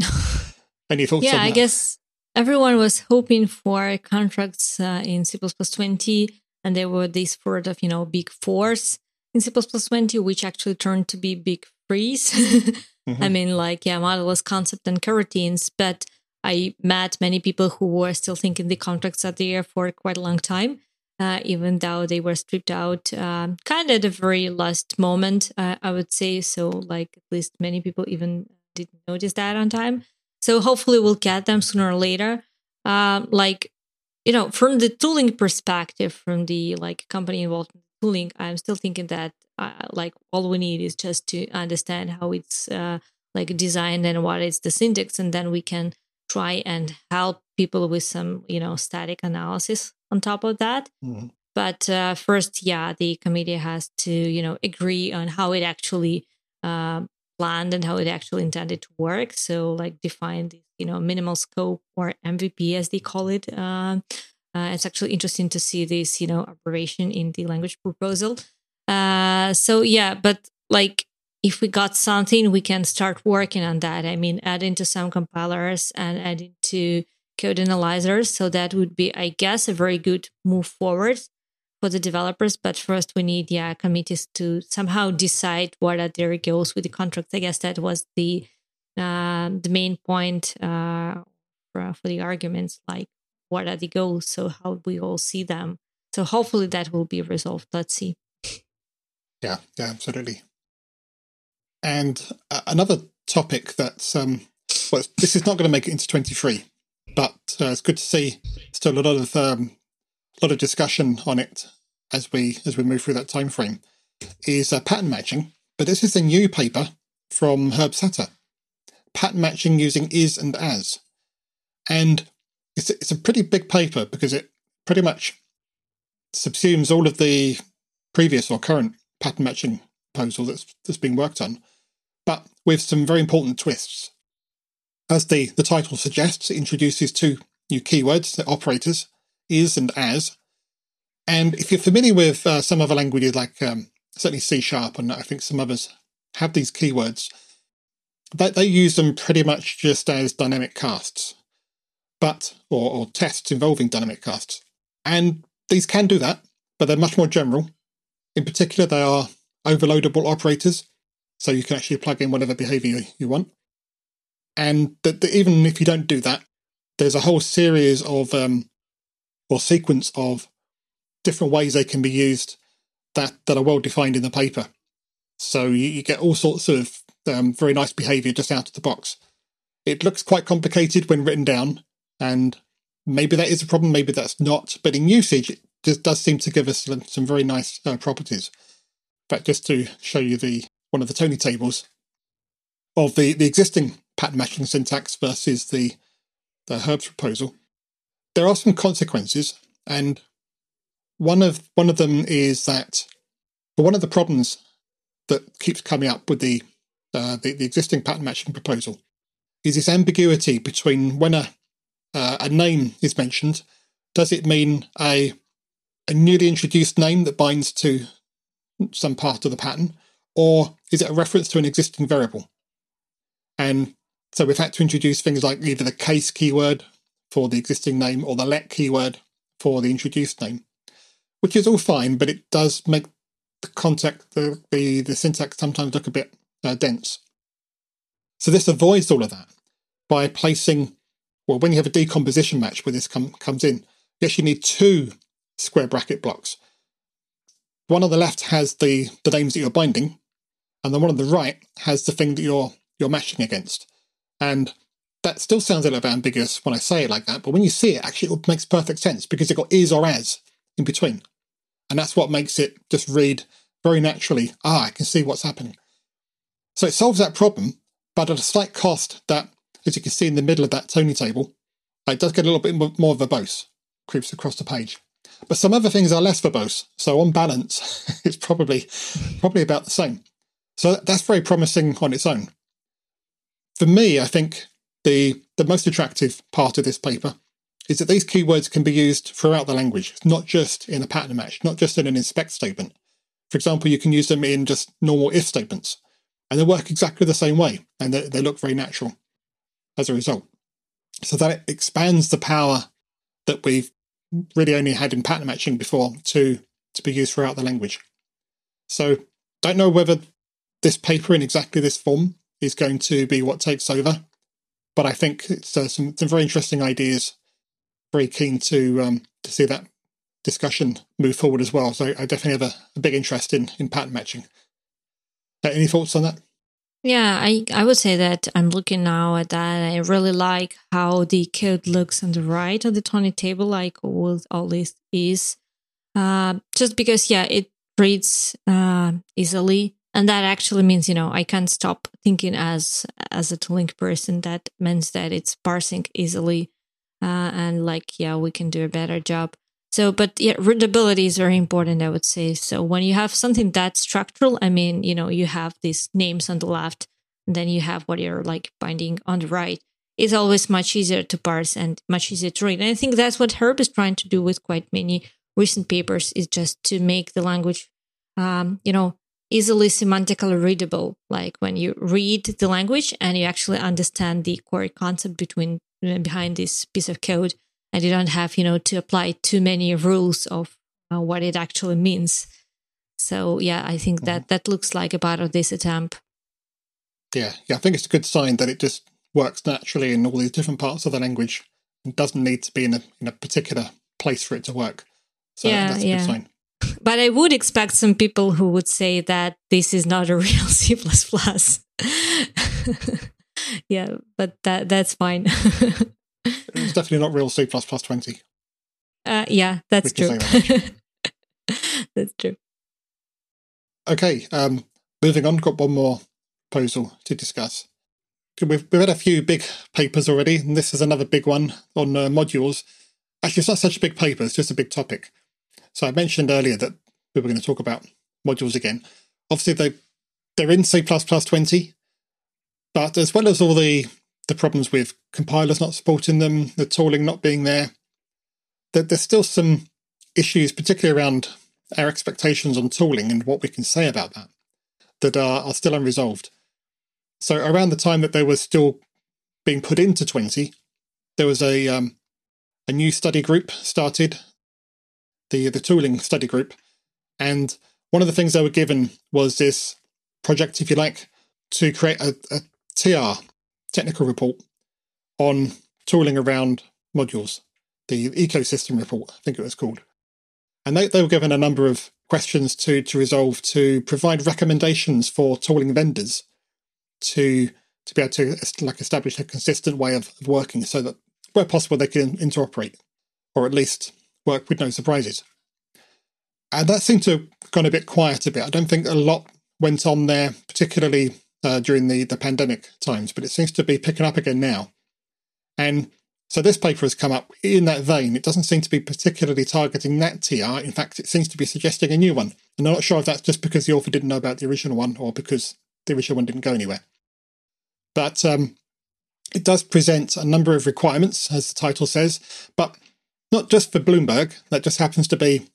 A: Any thoughts?
B: Yeah,
A: I
B: guess everyone was hoping for contracts uh, in C++ 20, and there were these sort of you know big fours in C++ 20, which actually turned to be big mm-hmm. I mean, like, yeah, modelless concept and coroutines, but I met many people who were still thinking the contracts are there for quite a long time, uh, even though they were stripped out um, kind of at the very last moment, uh, I would say. So, like, at least many people even didn't notice that on time. So, hopefully, we'll get them sooner or later. Um, like, you know, from the tooling perspective, from the like company involved in tooling, I'm still thinking that uh, like all we need is just to understand how it's uh, like designed and what is the syntax, and then we can try and help people with some you know static analysis on top of that. Mm-hmm. But uh, first, yeah, the committee has to you know agree on how it actually uh, planned and how it actually intended to work. So like define the you know minimal scope or MVP as they call it. Uh, it's actually interesting to see this, you know, operation in the language proposal. Uh, so yeah, but like if we got something, we can start working on that. I mean, add into some compilers and add into code analyzers. So that would be, I guess, a very good move forward for the developers. But first, we need yeah committees to somehow decide what are their goals with the contracts. I guess that was the uh, the main point uh, uh, for the arguments, like what are the goals, so how we all see them. So hopefully that will be resolved. Let's see.
A: Yeah, yeah, absolutely. And uh, another topic that's um, well, this is not going to make it into twenty three, but uh, it's good to see still a lot of um, a lot of discussion on it as we as we move through that time frame. Is uh, pattern matching, but this is a new paper from Herb Sutter. Pattern matching using is and as, and it's it's a pretty big paper because it pretty much subsumes all of the previous or current pattern matching proposal that's that's being worked on, but with some very important twists. As the, the title suggests, it introduces two new keywords, the operators, is and as. And if you're familiar with uh, some other languages like um, certainly C sharp, and I think some others have these keywords, they, they use them pretty much just as dynamic casts, but or, or tests involving dynamic casts. And these can do that, but they're much more general. In particular, they are overloadable operators, so you can actually plug in whatever behavior you want. And that even if you don't do that, there's a whole series of um, or sequence of different ways they can be used that that are well defined in the paper. So you, you get all sorts of um, very nice behavior just out of the box. It looks quite complicated when written down, and maybe that is a problem, maybe that's not. But in usage, it just does seem to give us some, some very nice uh, properties. But just to show you the one of the TONY tables of the, the existing pattern matching syntax versus the the Herb's proposal, there are some consequences, and one of one of them is that one of the problems that keeps coming up with the uh, the, the, existing pattern matching proposal is this ambiguity between when a uh, a name is mentioned, does it mean a a newly introduced name that binds to some part of the pattern, or is it a reference to an existing variable? And so we've had to introduce things like either the case keyword for the existing name or the let keyword for the introduced name, which is all fine, but it does make the context, the, the, the syntax sometimes look a bit uh, dense. So this avoids all of that by placing, well, when you have a decomposition match where this com- comes in, you actually need two square bracket blocks. One on the left has the, the names that you're binding, and the one on the right has the thing that you're you're matching against. And that still sounds a little bit ambiguous when I say it like that, but when you see it, actually it makes perfect sense because you've got is or as in between. And that's what makes it just read very naturally, ah, I can see what's happening. So it solves that problem, but at a slight cost that, as you can see in the middle of that TONY table, it does get a little bit more verbose, creeps across the page. But some other things are less verbose, so on balance, it's probably probably about the same. So that's very promising on its own. For me, I think the, the most attractive part of this paper is that these keywords can be used throughout the language, not just in a pattern match, not just in an inspect statement. For example, you can use them in just normal if statements, and they work exactly the same way, and they, they look very natural as a result. So that expands the power that we've really only had in pattern matching before to, to be used throughout the language. So don't know whether this paper in exactly this form is going to be what takes over but I think it's uh, some some very interesting ideas. Very keen to um, to see that discussion move forward as well. So I definitely have a, a big interest in in pattern matching. Any thoughts on that?
B: Yeah, I, I would say that I'm looking now at that. I really like how the code looks on the right of the TONY table, like all, all this is. Uh, just because, yeah, it reads uh, easily and that actually means you know i can't stop thinking as as a link person that means that it's parsing easily uh, and like yeah we can do a better job so but yeah readability is very important i would say. So when you have something that structural i mean you know you have these names on the left and then you have what you're like binding on the right it's always much easier to parse and much easier to read. And i think that's what herb is trying to do with quite many recent papers is just to make the language um, you know easily semantically readable. Like when you read the language and you actually understand the core concept between behind this piece of code and you don't have you know to apply too many rules of uh, what it actually means so yeah i think that mm-hmm. that looks like a part of this attempt
A: yeah yeah i think it's a good sign that it just works naturally in all these different parts of the language It doesn't need to be in a in a particular place for it to work. So
B: Yeah,
A: that's a
B: yeah.
A: good sign.
B: But I would expect some people who would say that this is not a real C++. yeah, but that that's fine.
A: It's definitely not real C twenty.
B: uh, yeah, that's true.
A: can
B: that's true.
A: Okay, um, moving on. Got one more proposal to discuss. We've we've had a few big papers already, and this is another big one on uh, modules. Actually, it's not such a big paper; it's just a big topic. So I mentioned earlier that we were going to talk about modules again. Obviously, they they're in C twenty, but as well as all the the problems with compilers not supporting them, the tooling not being there, there there's still some issues, particularly around our expectations on tooling and what we can say about that, that are, are still unresolved. So around the time that they were still being put into 20, there was a um, a new study group started, the the tooling study group, and one of the things they were given was this project, if you like, to create a, a TR technical report on tooling around modules, the ecosystem report, I think it was called. And they, they were given a number of questions to, to resolve to provide recommendations for tooling vendors to to be able to like establish a consistent way of, of working so that where possible they can interoperate or at least work with no surprises. And that seemed to have gone a bit quiet a bit. I don't think a lot went on there, particularly uh, during the, the pandemic times, but it seems to be picking up again now. And so this paper has come up in that vein. It doesn't seem to be particularly targeting that TR. In fact, it seems to be suggesting a new one. And I'm not sure if that's just because the author didn't know about the original one or because the original one didn't go anywhere. But um, it does present a number of requirements, as the title says, but not just for Bloomberg. That just happens to be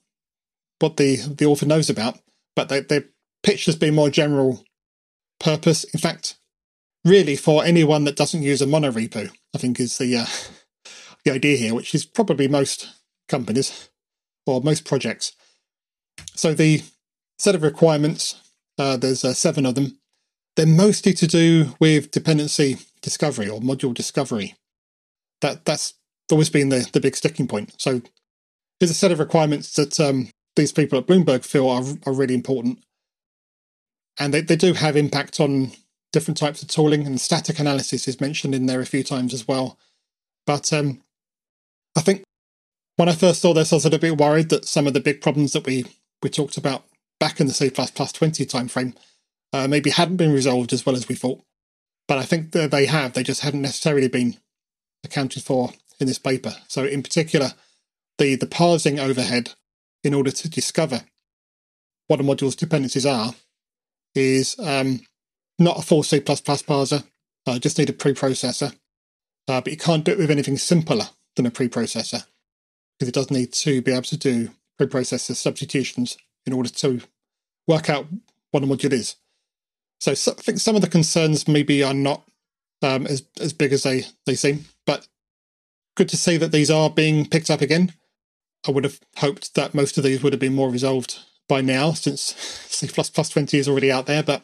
A: what the, the author knows about, but they, they're pitched as being more general purpose. In fact, really for anyone that doesn't use a monorepo, I think is the uh, the idea here, which is probably most companies or most projects. So the set of requirements, uh, there's uh, seven of them. They're mostly to do with dependency discovery or module discovery. That that's always been the, the big sticking point. So there's a set of requirements that um, these people at Bloomberg feel are, are really important. And they, they do have impact on different types of tooling, and static analysis is mentioned in there a few times as well. But um, I think when I first saw this, I was a bit worried that some of the big problems that we, we talked about back in the C++ 20 timeframe uh, maybe hadn't been resolved as well as we thought. But I think that they have, they just hadn't necessarily been accounted for in this paper. So, in particular, the, the parsing overhead in order to discover what a module's dependencies are is um, not a full C++ parser. Uh, just need a preprocessor. Uh, but you can't do it with anything simpler than a preprocessor because it does need to be able to do preprocessor substitutions in order to work out what a module is. So, so I think some of the concerns maybe are not um, as as big as they, they seem, but good to see that these are being picked up again. I would have hoped that most of these would have been more resolved by now since C++ 20 is already out there, but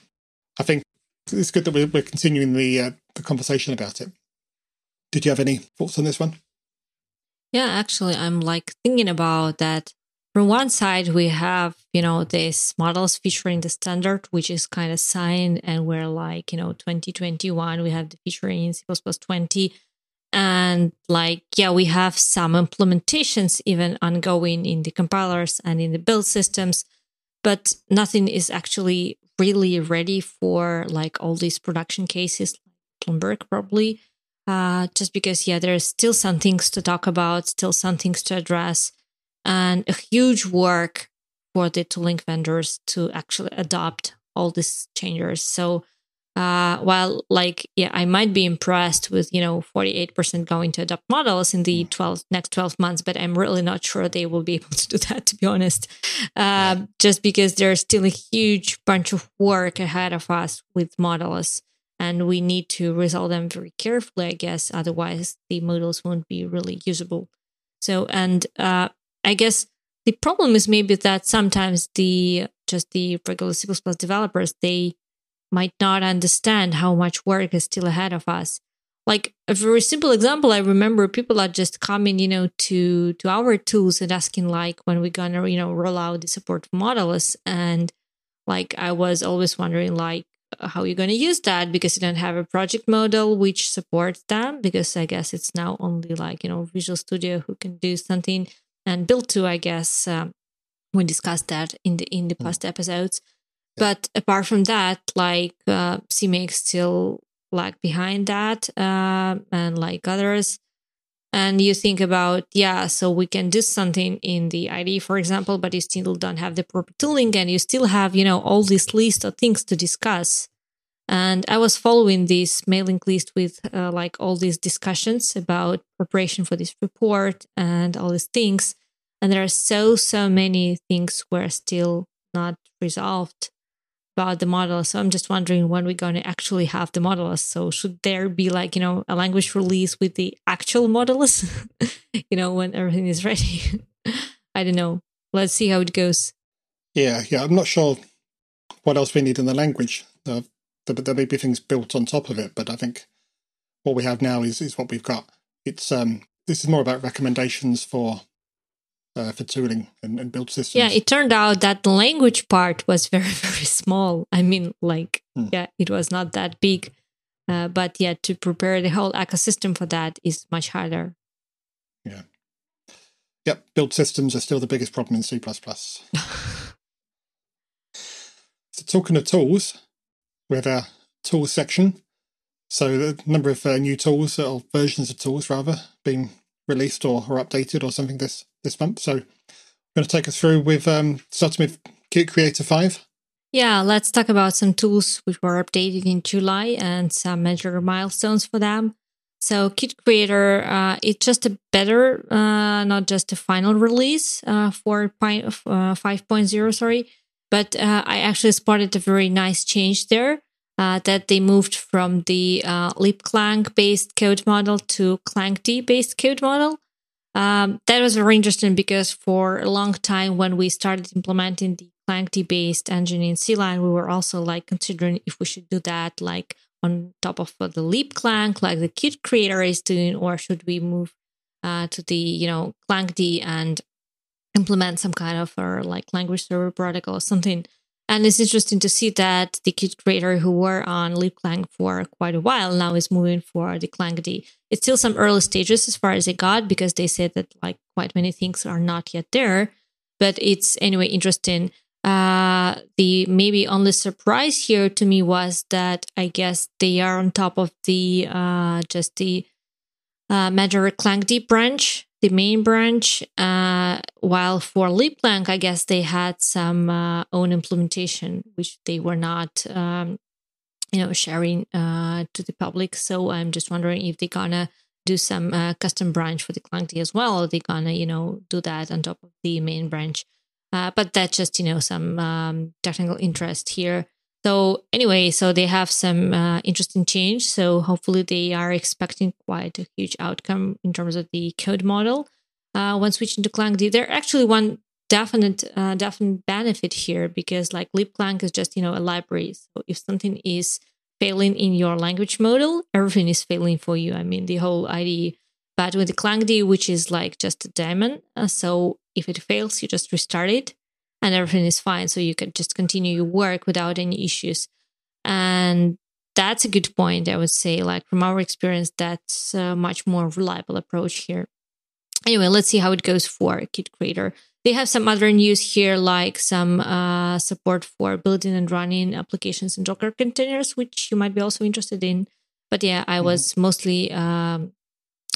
A: I think it's good that we're, continuing the uh, the conversation about it. Did you have any thoughts on this one?
B: Yeah, actually, I'm like thinking about that. From one side, we have, you know, these modules featuring the standard, which is kind of signed, and we're like, you know, 2021, we have the featuring in C 20. And like, yeah, we have some implementations even ongoing in the compilers and in the build systems, but nothing is actually really ready for like all these production cases, Bloomberg probably. Uh, just because yeah there's still some things to talk about still some things to address and a huge work for the tooling vendors to actually adopt all these changes. So uh, while like yeah i might be impressed with you know 48% going to adopt modules in the 12 next 12 months but i'm really not sure they will be able to do that to be honest uh, just because there's still a huge bunch of work ahead of us with modules and we need to resolve them very carefully, I guess. Otherwise, the modules won't be really usable. So, and uh, I guess the problem is maybe that sometimes the just the regular C++ developers they might not understand how much work is still ahead of us, like a very simple example i remember people are just coming you know to to our tools and asking like when we're gonna you know roll out the support for modules and like i was always wondering like how you're going to use that because you don't have a project model which supports them because i guess it's now only like you know visual studio who can do something and build2 i guess um, we discussed that in the in the past mm. episodes yeah. But apart from that like uh, cmake still lag behind that uh, and like others. And you think about yeah so we can do something in the ide for example but you still don't have the proper tooling and you still have you know all this list of things to discuss. And i was following this mailing list with uh, like all these discussions about preparation for this report and all these things. And there are so so many things were still not resolved about the model. So I'm just wondering when we're going to actually have the modules. So should there be like, you know, a language release with the actual modules, you know, when everything is ready? I don't know. Let's see how it goes.
A: Yeah, yeah. I'm not sure what else we need in the language. There, there may be things built on top of it, but I think what we have now is, is what we've got. It's um, this is more about recommendations for uh, for tooling and, and, build systems.
B: Yeah, it turned out that the language part was very, very small. I mean, like, hmm. yeah, it was not that big. Uh, but yeah, to prepare the whole ecosystem for that is much harder.
A: Yeah. Yep, build systems are still the biggest problem in C. so, talking of tools, we have a tools section. So, the number of uh, new tools, or versions of tools rather, being released or, or updated or something this this month. So, I'm going to take us through with um, starting with Qt Creator 5.
B: Yeah, let's talk about some tools which were updated in July and some major milestones for them. So, Qt Creator, uh, it's just a better, uh, not just a final release uh, for uh, 5.0, sorry, but uh, I actually spotted a very nice change there. Uh, that they moved from the uh, libclang based code model to clangd based code model. Um, that was very interesting because for a long time, when we started implementing the clangd based engine in CLion, we were also like considering if we should do that like on top of the libclang, like the Qt creator is doing, or should we move uh, to the you know clangd and implement some kind of or like language server protocol or something and it's interesting to see that the Qt creator who were on libclang for quite a while now is moving for the clangd. It's still some early stages as far as it got because they said that like quite many things are not yet there. But it's anyway interesting. Uh, the maybe only surprise here to me was that I guess they are on top of the uh, just the uh, major D branch the main branch. Uh, while for libclang, I guess they had some uh, own implementation, which they were not, um, you know, sharing uh, to the public. So I'm just wondering if they're gonna do some uh, custom branch for the clangd as well, or they're gonna, you know, do that on top of the main branch. Uh, but that's just, you know, some um, technical interest here. So anyway, so they have some uh, interesting change. So hopefully they are expecting quite a huge outcome in terms of the code model uh, when switching to clangd. There actually one definite uh, definite benefit here because like libclang is just you know a library. So if something is failing in your language model, everything is failing for you. I mean the whole IDE. But with the clangd, which is like just a daemon, uh, so if it fails, you just restart it and everything is fine. So you can just continue your work without any issues. And that's a good point, I would say. Like from our experience, that's a much more reliable approach here. Anyway, let's see how it goes for Qt Creator. They have some other news here, like some uh, support for building and running applications in Docker containers, which you might be also interested in. But yeah, I mm-hmm. was mostly um,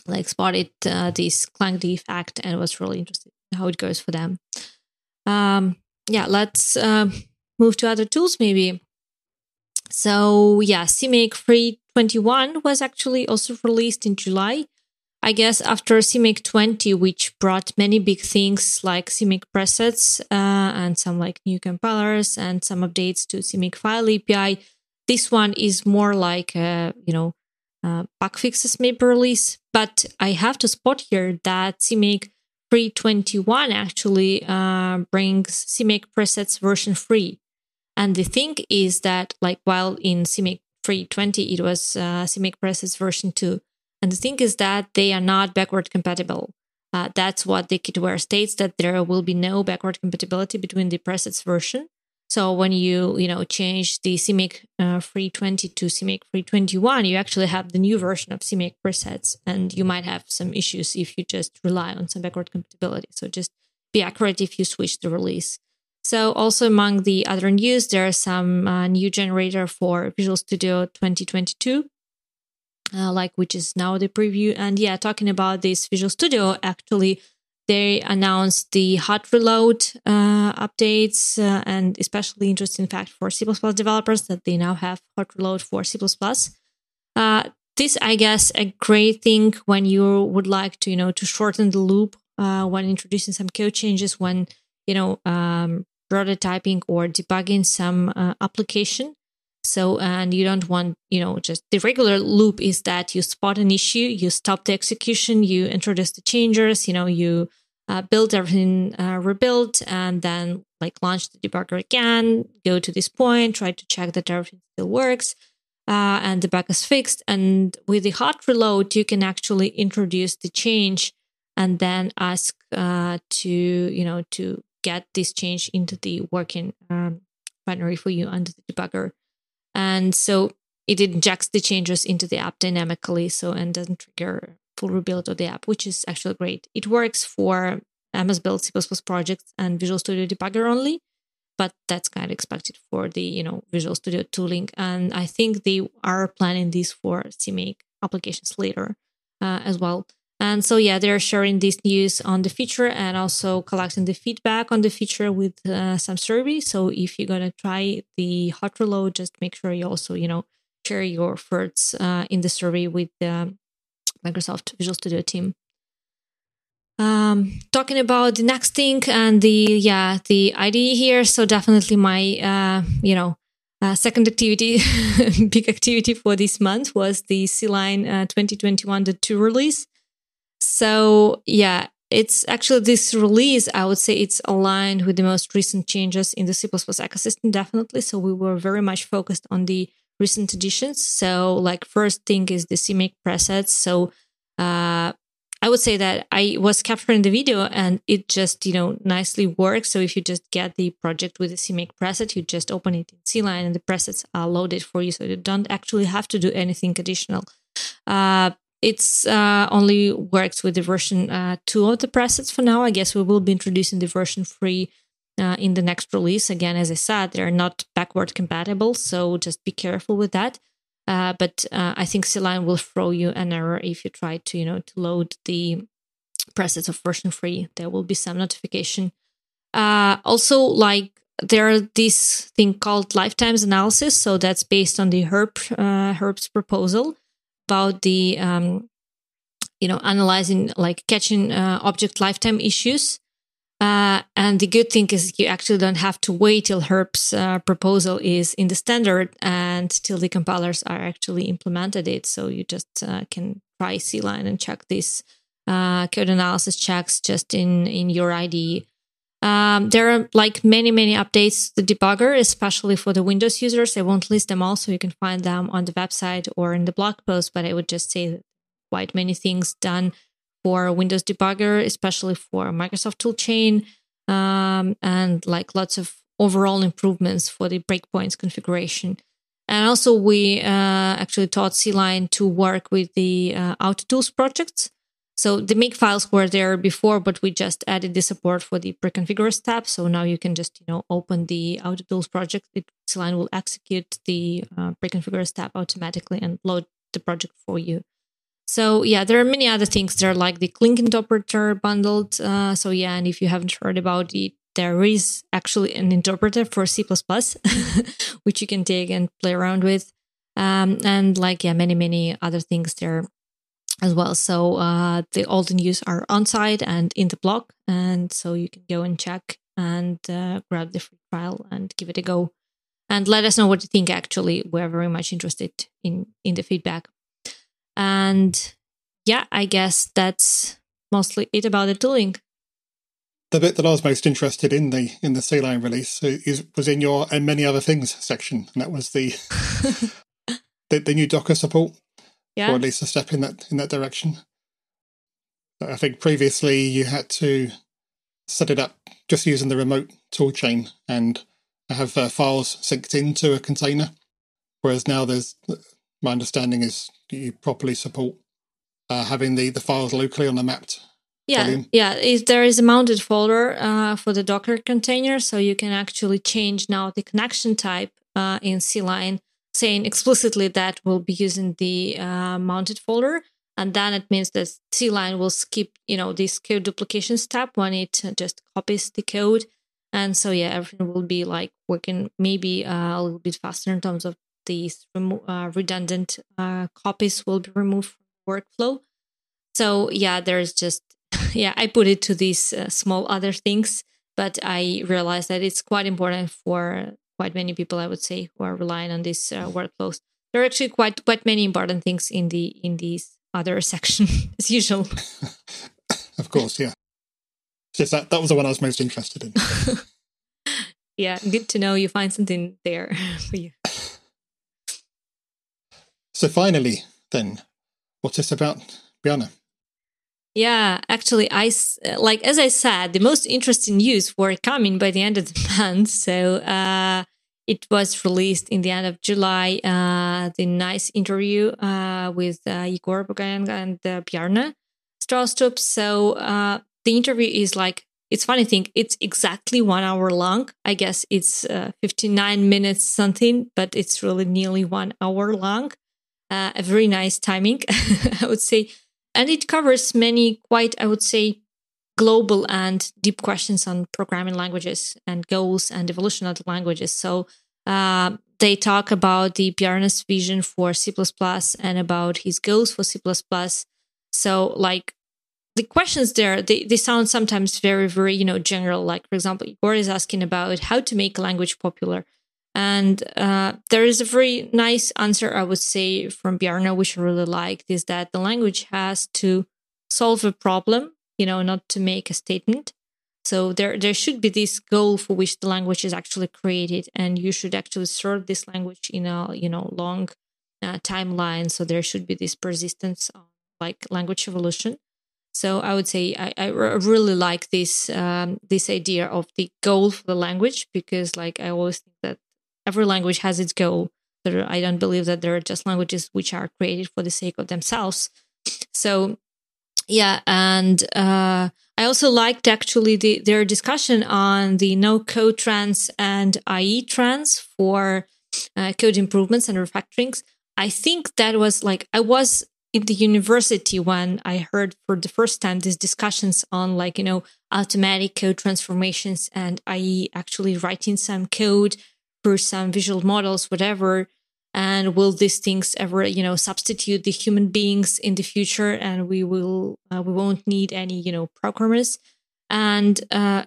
B: like spotted uh, this clangd fact and was really interested in how it goes for them. Um, yeah, let's uh, move to other tools maybe. So yeah, CMake 321 was actually also released in July. I guess after CMake 20, which brought many big things like CMake presets uh, and some like new compilers and some updates to CMake file API, this one is more like a, you know, uh, bug fixes maybe release. But I have to spot here that CMake 321 actually uh, brings CMake presets version 3. And the thing is that, like, while in CMake 320, it was uh, CMake presets version 2. And the thing is that they are not backward compatible. Uh, that's what the kitware states that there will be no backward compatibility between the presets version. So when you you know change the CMake uh, 320 to CMake 321, you actually have the new version of CMake presets, and you might have some issues if you just rely on some backward compatibility. So just be accurate if you switch the release. So also among the other news, there are some uh, new generator for Visual Studio 2022 uh, like which is now the preview. And yeah, talking about this Visual Studio, actually, they announced the hot reload uh, updates, uh, and especially interesting fact for C++ developers that they now have hot reload for C++. Uh, this, I guess, a great thing when you would like to, you know, to shorten the loop uh, when introducing some code changes, when you know, um, prototyping or debugging some uh, application. So, and you don't want, you know, just the regular loop is that you spot an issue, you stop the execution, you introduce the changes, you know, you uh, build everything, uh, rebuild, and then like launch the debugger again, go to this point, try to check that everything still works. Uh, and the bug is fixed. And with the hot reload, you can actually introduce the change and then ask uh, to, you know, to get this change into the working um, binary for you under the debugger. And so it injects the changes into the app dynamically, so and doesn't trigger full rebuild of the app, which is actually great. It works for MS Build C++ projects and Visual Studio Debugger only, but that's kind of expected for the you know Visual Studio tooling. And I think they are planning this for CMake applications later uh, as well. And so, yeah, they're sharing this news on the feature and also collecting the feedback on the feature with uh, some survey. So, if you're to try the hot reload, just make sure you also, you know, share your thoughts uh, in the survey with the Microsoft Visual Studio team. Um, talking about the next thing and the, yeah, the IDE here. So, definitely my, uh, you know, uh, second activity, big activity for this month was the CLion uh, 2021.2 release. So, yeah, it's actually this release, I would say it's aligned with the most recent changes in the C ecosystem, definitely. So, we were very much focused on the recent additions. So, like, first thing is the CMake presets. So, uh, I would say that I was capturing the video and it just, you know, nicely works. So if you just get the project with the CMake preset, you just open it in CLion and the presets are loaded for you. So you don't actually have to do anything additional. Uh, it's uh, only works with the version uh, 2 of the presets for now. I guess we will be introducing the version 3 uh, in the next release. Again, as I said, they're not backward compatible, so just be careful with that. Uh, but uh, I think CLion will throw you an error if you try to, you know, to load the presets of version 3. There will be some notification. Uh, also, like there are this thing called lifetimes analysis. So that's based on the Herb Herb's proposal about the um, you know analyzing like catching uh, object lifetime issues uh, and the good thing is you actually don't have to wait till Herb's uh, proposal is in the standard and till the compilers are actually implemented it. So you just uh, can try CLion and check this uh, code analysis checks just in in your IDE. Um, there are like many, many updates to the debugger, especially for the Windows users. I won't list them all, so you can find them on the website or in the blog post, but I would just say quite many things done for Windows debugger, especially for Microsoft toolchain, um, and like lots of overall improvements for the breakpoints configuration. And also, we uh, actually taught CLion to work with the uh, AutoTools projects. So the make files were there before, but we just added the support for the preconfigure tab. So now you can just, you know, open the AutoTools project. It, CLion will execute the uh, preconfigure tab automatically and load the project for you. So yeah, there are many other things there, like the Cling interpreter bundled. Uh, so yeah, and if you haven't heard about it, there is actually an interpreter for C++, which you can take and play around with. Um, and like yeah, many many other things there as well. So uh, the all the news are on site and in the blog, and so you can go and check and uh, grab the free trial and give it a go, and let us know what you think. Actually, we're very much interested in in the feedback. And yeah, I guess that's mostly it about the tooling.
A: The bit that I was most interested in the in the CLion release is was in your and many other things section, and that was the the, the new Docker support,
B: Yeah.
A: or at least a step in that in that direction. I think previously you had to set it up just using the remote toolchain and have uh, files synced into a container, whereas now there's my understanding is you properly support uh, having the, the files locally on a mapped
B: Yeah,
A: volume.
B: yeah. Is there is a mounted folder uh, for the Docker container, so you can actually change now the connection type uh, in CLion, saying explicitly that we'll be using the uh, mounted folder, and then it means that CLion will skip, you know, this code duplication step when it just copies the code, and so yeah, everything will be like working maybe uh, a little bit faster in terms of these remo- uh, redundant uh, copies will be removed from workflow. So yeah, there's just yeah, I put it to these uh, small other things, but I realized that it's quite important for quite many people. I would say who are relying on these uh, workflows. There are actually quite quite many important things in the in these other section as usual.
A: Of course, yeah. Just that that was the one I was most interested in.
B: yeah, good to know you find something there for you.
A: so finally, then, what's this about, Bjarne?
B: Yeah, actually, I like as I said, the most interesting news were coming by the end of the month. So uh, it was released in the end of July. Uh, the nice interview uh, with uh, Igor Bogan and uh, Bjarne Stroustrup. So uh, the interview is like it's funny thing. It's exactly one hour long. I guess it's uh, fifty nine minutes something, but it's really nearly one hour long. A very nice timing, I would say and it covers many quite i would say global and deep questions on programming languages and goals and evolution of the languages. So uh, they talk about the Bjarne's vision for c++ and about his goals for c++ so like the questions there they, they sound sometimes very very you know general. Like for example igor is asking about how to make a language popular and uh, there is a very nice answer, I would say, from Bjarne, which I really liked, is that the language has to solve a problem, you know, not to make a statement. So there, there should be this goal for which the language is actually created, and you should actually serve this language in a, you know, long uh, timeline. So there should be this persistence, on, like language evolution. So I would say I, I really like this um, this idea of the goal for the language because, like, I always think that every language has its goal. There, I don't believe that there are just languages which are created for the sake of themselves. So, yeah, and uh, I also liked actually the, their discussion on the no code trends and AI trends for uh, code improvements and refactorings. I think that was like I was in the university when I heard for the first time these discussions on like you know automatic code transformations and AI actually writing some code for some visual models, whatever. And will these things ever, you know, substitute the human beings in the future? And we will, uh, we won't need any, you know, programmers. And uh,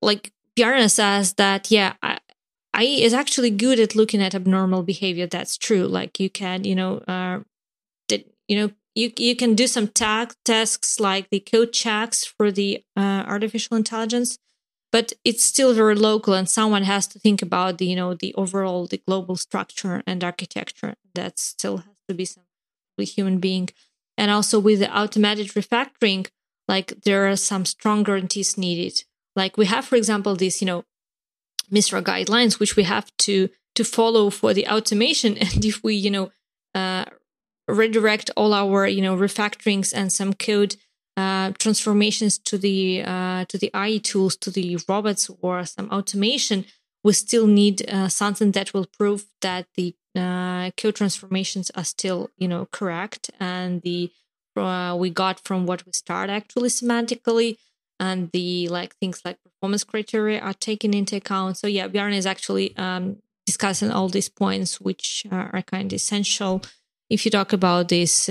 B: like Bjarne says that, yeah, I, I is actually good at looking at abnormal behavior. That's true. Like you can, you know, uh, did, you know, you you can do some tag tasks like the code checks for the uh, artificial intelligence but it's still very local and someone has to think about the you know the overall the global structure and architecture that still has to be some human being. And also with the automated refactoring like there are some strong guarantees needed. Like we have for example these you know MISRA guidelines which we have to to follow for the automation. And if we you know uh, redirect all our you know refactorings and some code uh, transformations to the uh, to the AI tools, to the robots, or some automation, we still need uh, something that will prove that the uh, code transformations are still, you know, correct, and the uh, we got from what we start actually semantically, and the like things like performance criteria are taken into account. So yeah, Bjarne is actually um, discussing all these points, which are kind of essential if you talk about this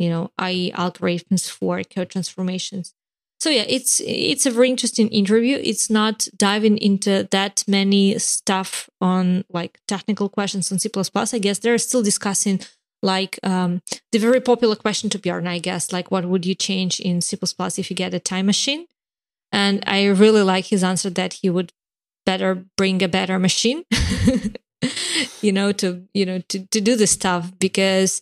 B: you know AI algorithms for code transformations. So yeah, it's it's a very interesting interview. It's not diving into that many stuff on like technical questions on C++. I guess they're still discussing like um, the very popular question to Bjarne, I guess, like what would you change in C++ if you get a time machine? And I really like his answer that he would better bring a better machine. you know, to you know to to do the stuff because,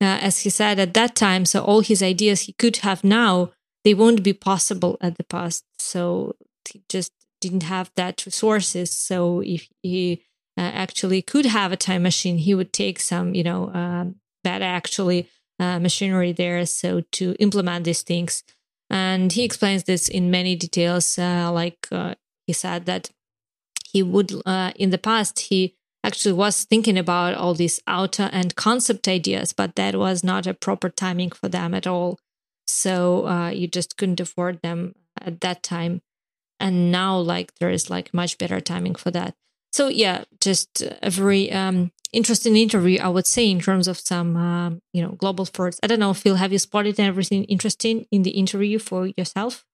B: uh, as he said at that time, so all his ideas he could have now they won't be possible at the past. So he just didn't have that resources. So if he uh, actually could have a time machine, he would take some, you know, uh, that actually uh, machinery there so to implement these things. And he explains this in many details. Uh, like uh, he said that he would, uh, in the past, he actually was thinking about all these auto and concept ideas, but that was not a proper timing for them at all. So you just couldn't afford them at that time. And now like there is like much better timing for that. So yeah just a very um, interesting interview i would say in terms of some um, you know global firsts i don't know phil have you spotted everything interesting in the interview for yourself?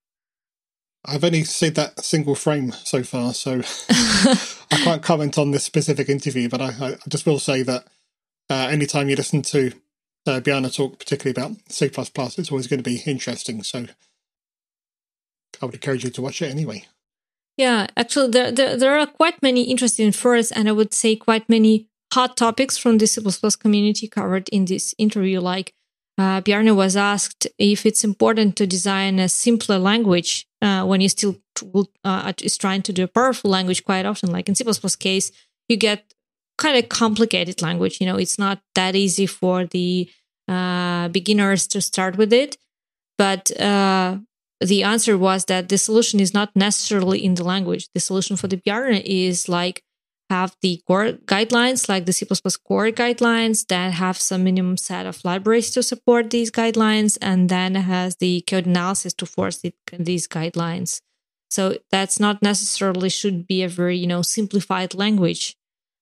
A: I've only seen that single frame so far, so I can't comment on this specific interview. But I, I just will say that uh, anytime you listen to uh, Bjarne talk, particularly about C++, it's always going to be interesting. So I would encourage you to watch it anyway.
B: Yeah, actually, there, there, there are quite many interesting firsts, and I would say quite many hot topics from the C++ community covered in this interview. Like uh, Bjarne was asked if it's important to design a simpler language uh, when you still uh, is trying to do a powerful language. Quite often, like in C++ case, you get kind of complicated language. You know, it's not that easy for the uh, beginners to start with it. But uh, the answer was that the solution is not necessarily in the language. The solution for the Bjarne is like have the core guidelines, like the C++ core guidelines that have some minimum set of libraries to support these guidelines, and then has the code analysis to force the, these guidelines. So that's not necessarily should be a very you know simplified language.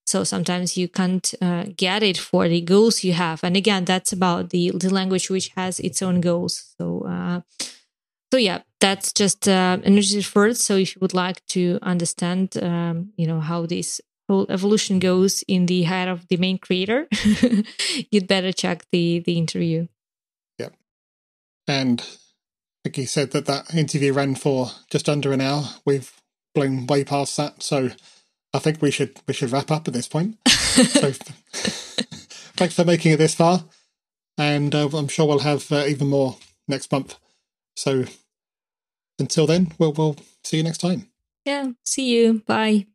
B: So sometimes you can't uh, get it for the goals you have, and again, that's about the the language which has its own goals. So. Uh, so yeah that's just uh, energy first so if you would like to understand um, you know how this whole evolution goes in the head of the main creator you'd better check the the interview
A: yeah and like you said that that interview ran for just under an hour we've blown way past that so i think we should we should wrap up at this point so thanks for making it this far and uh, i'm sure we'll have uh, even more next month so until then, we'll, we'll see you next time.
B: Yeah. See you. Bye.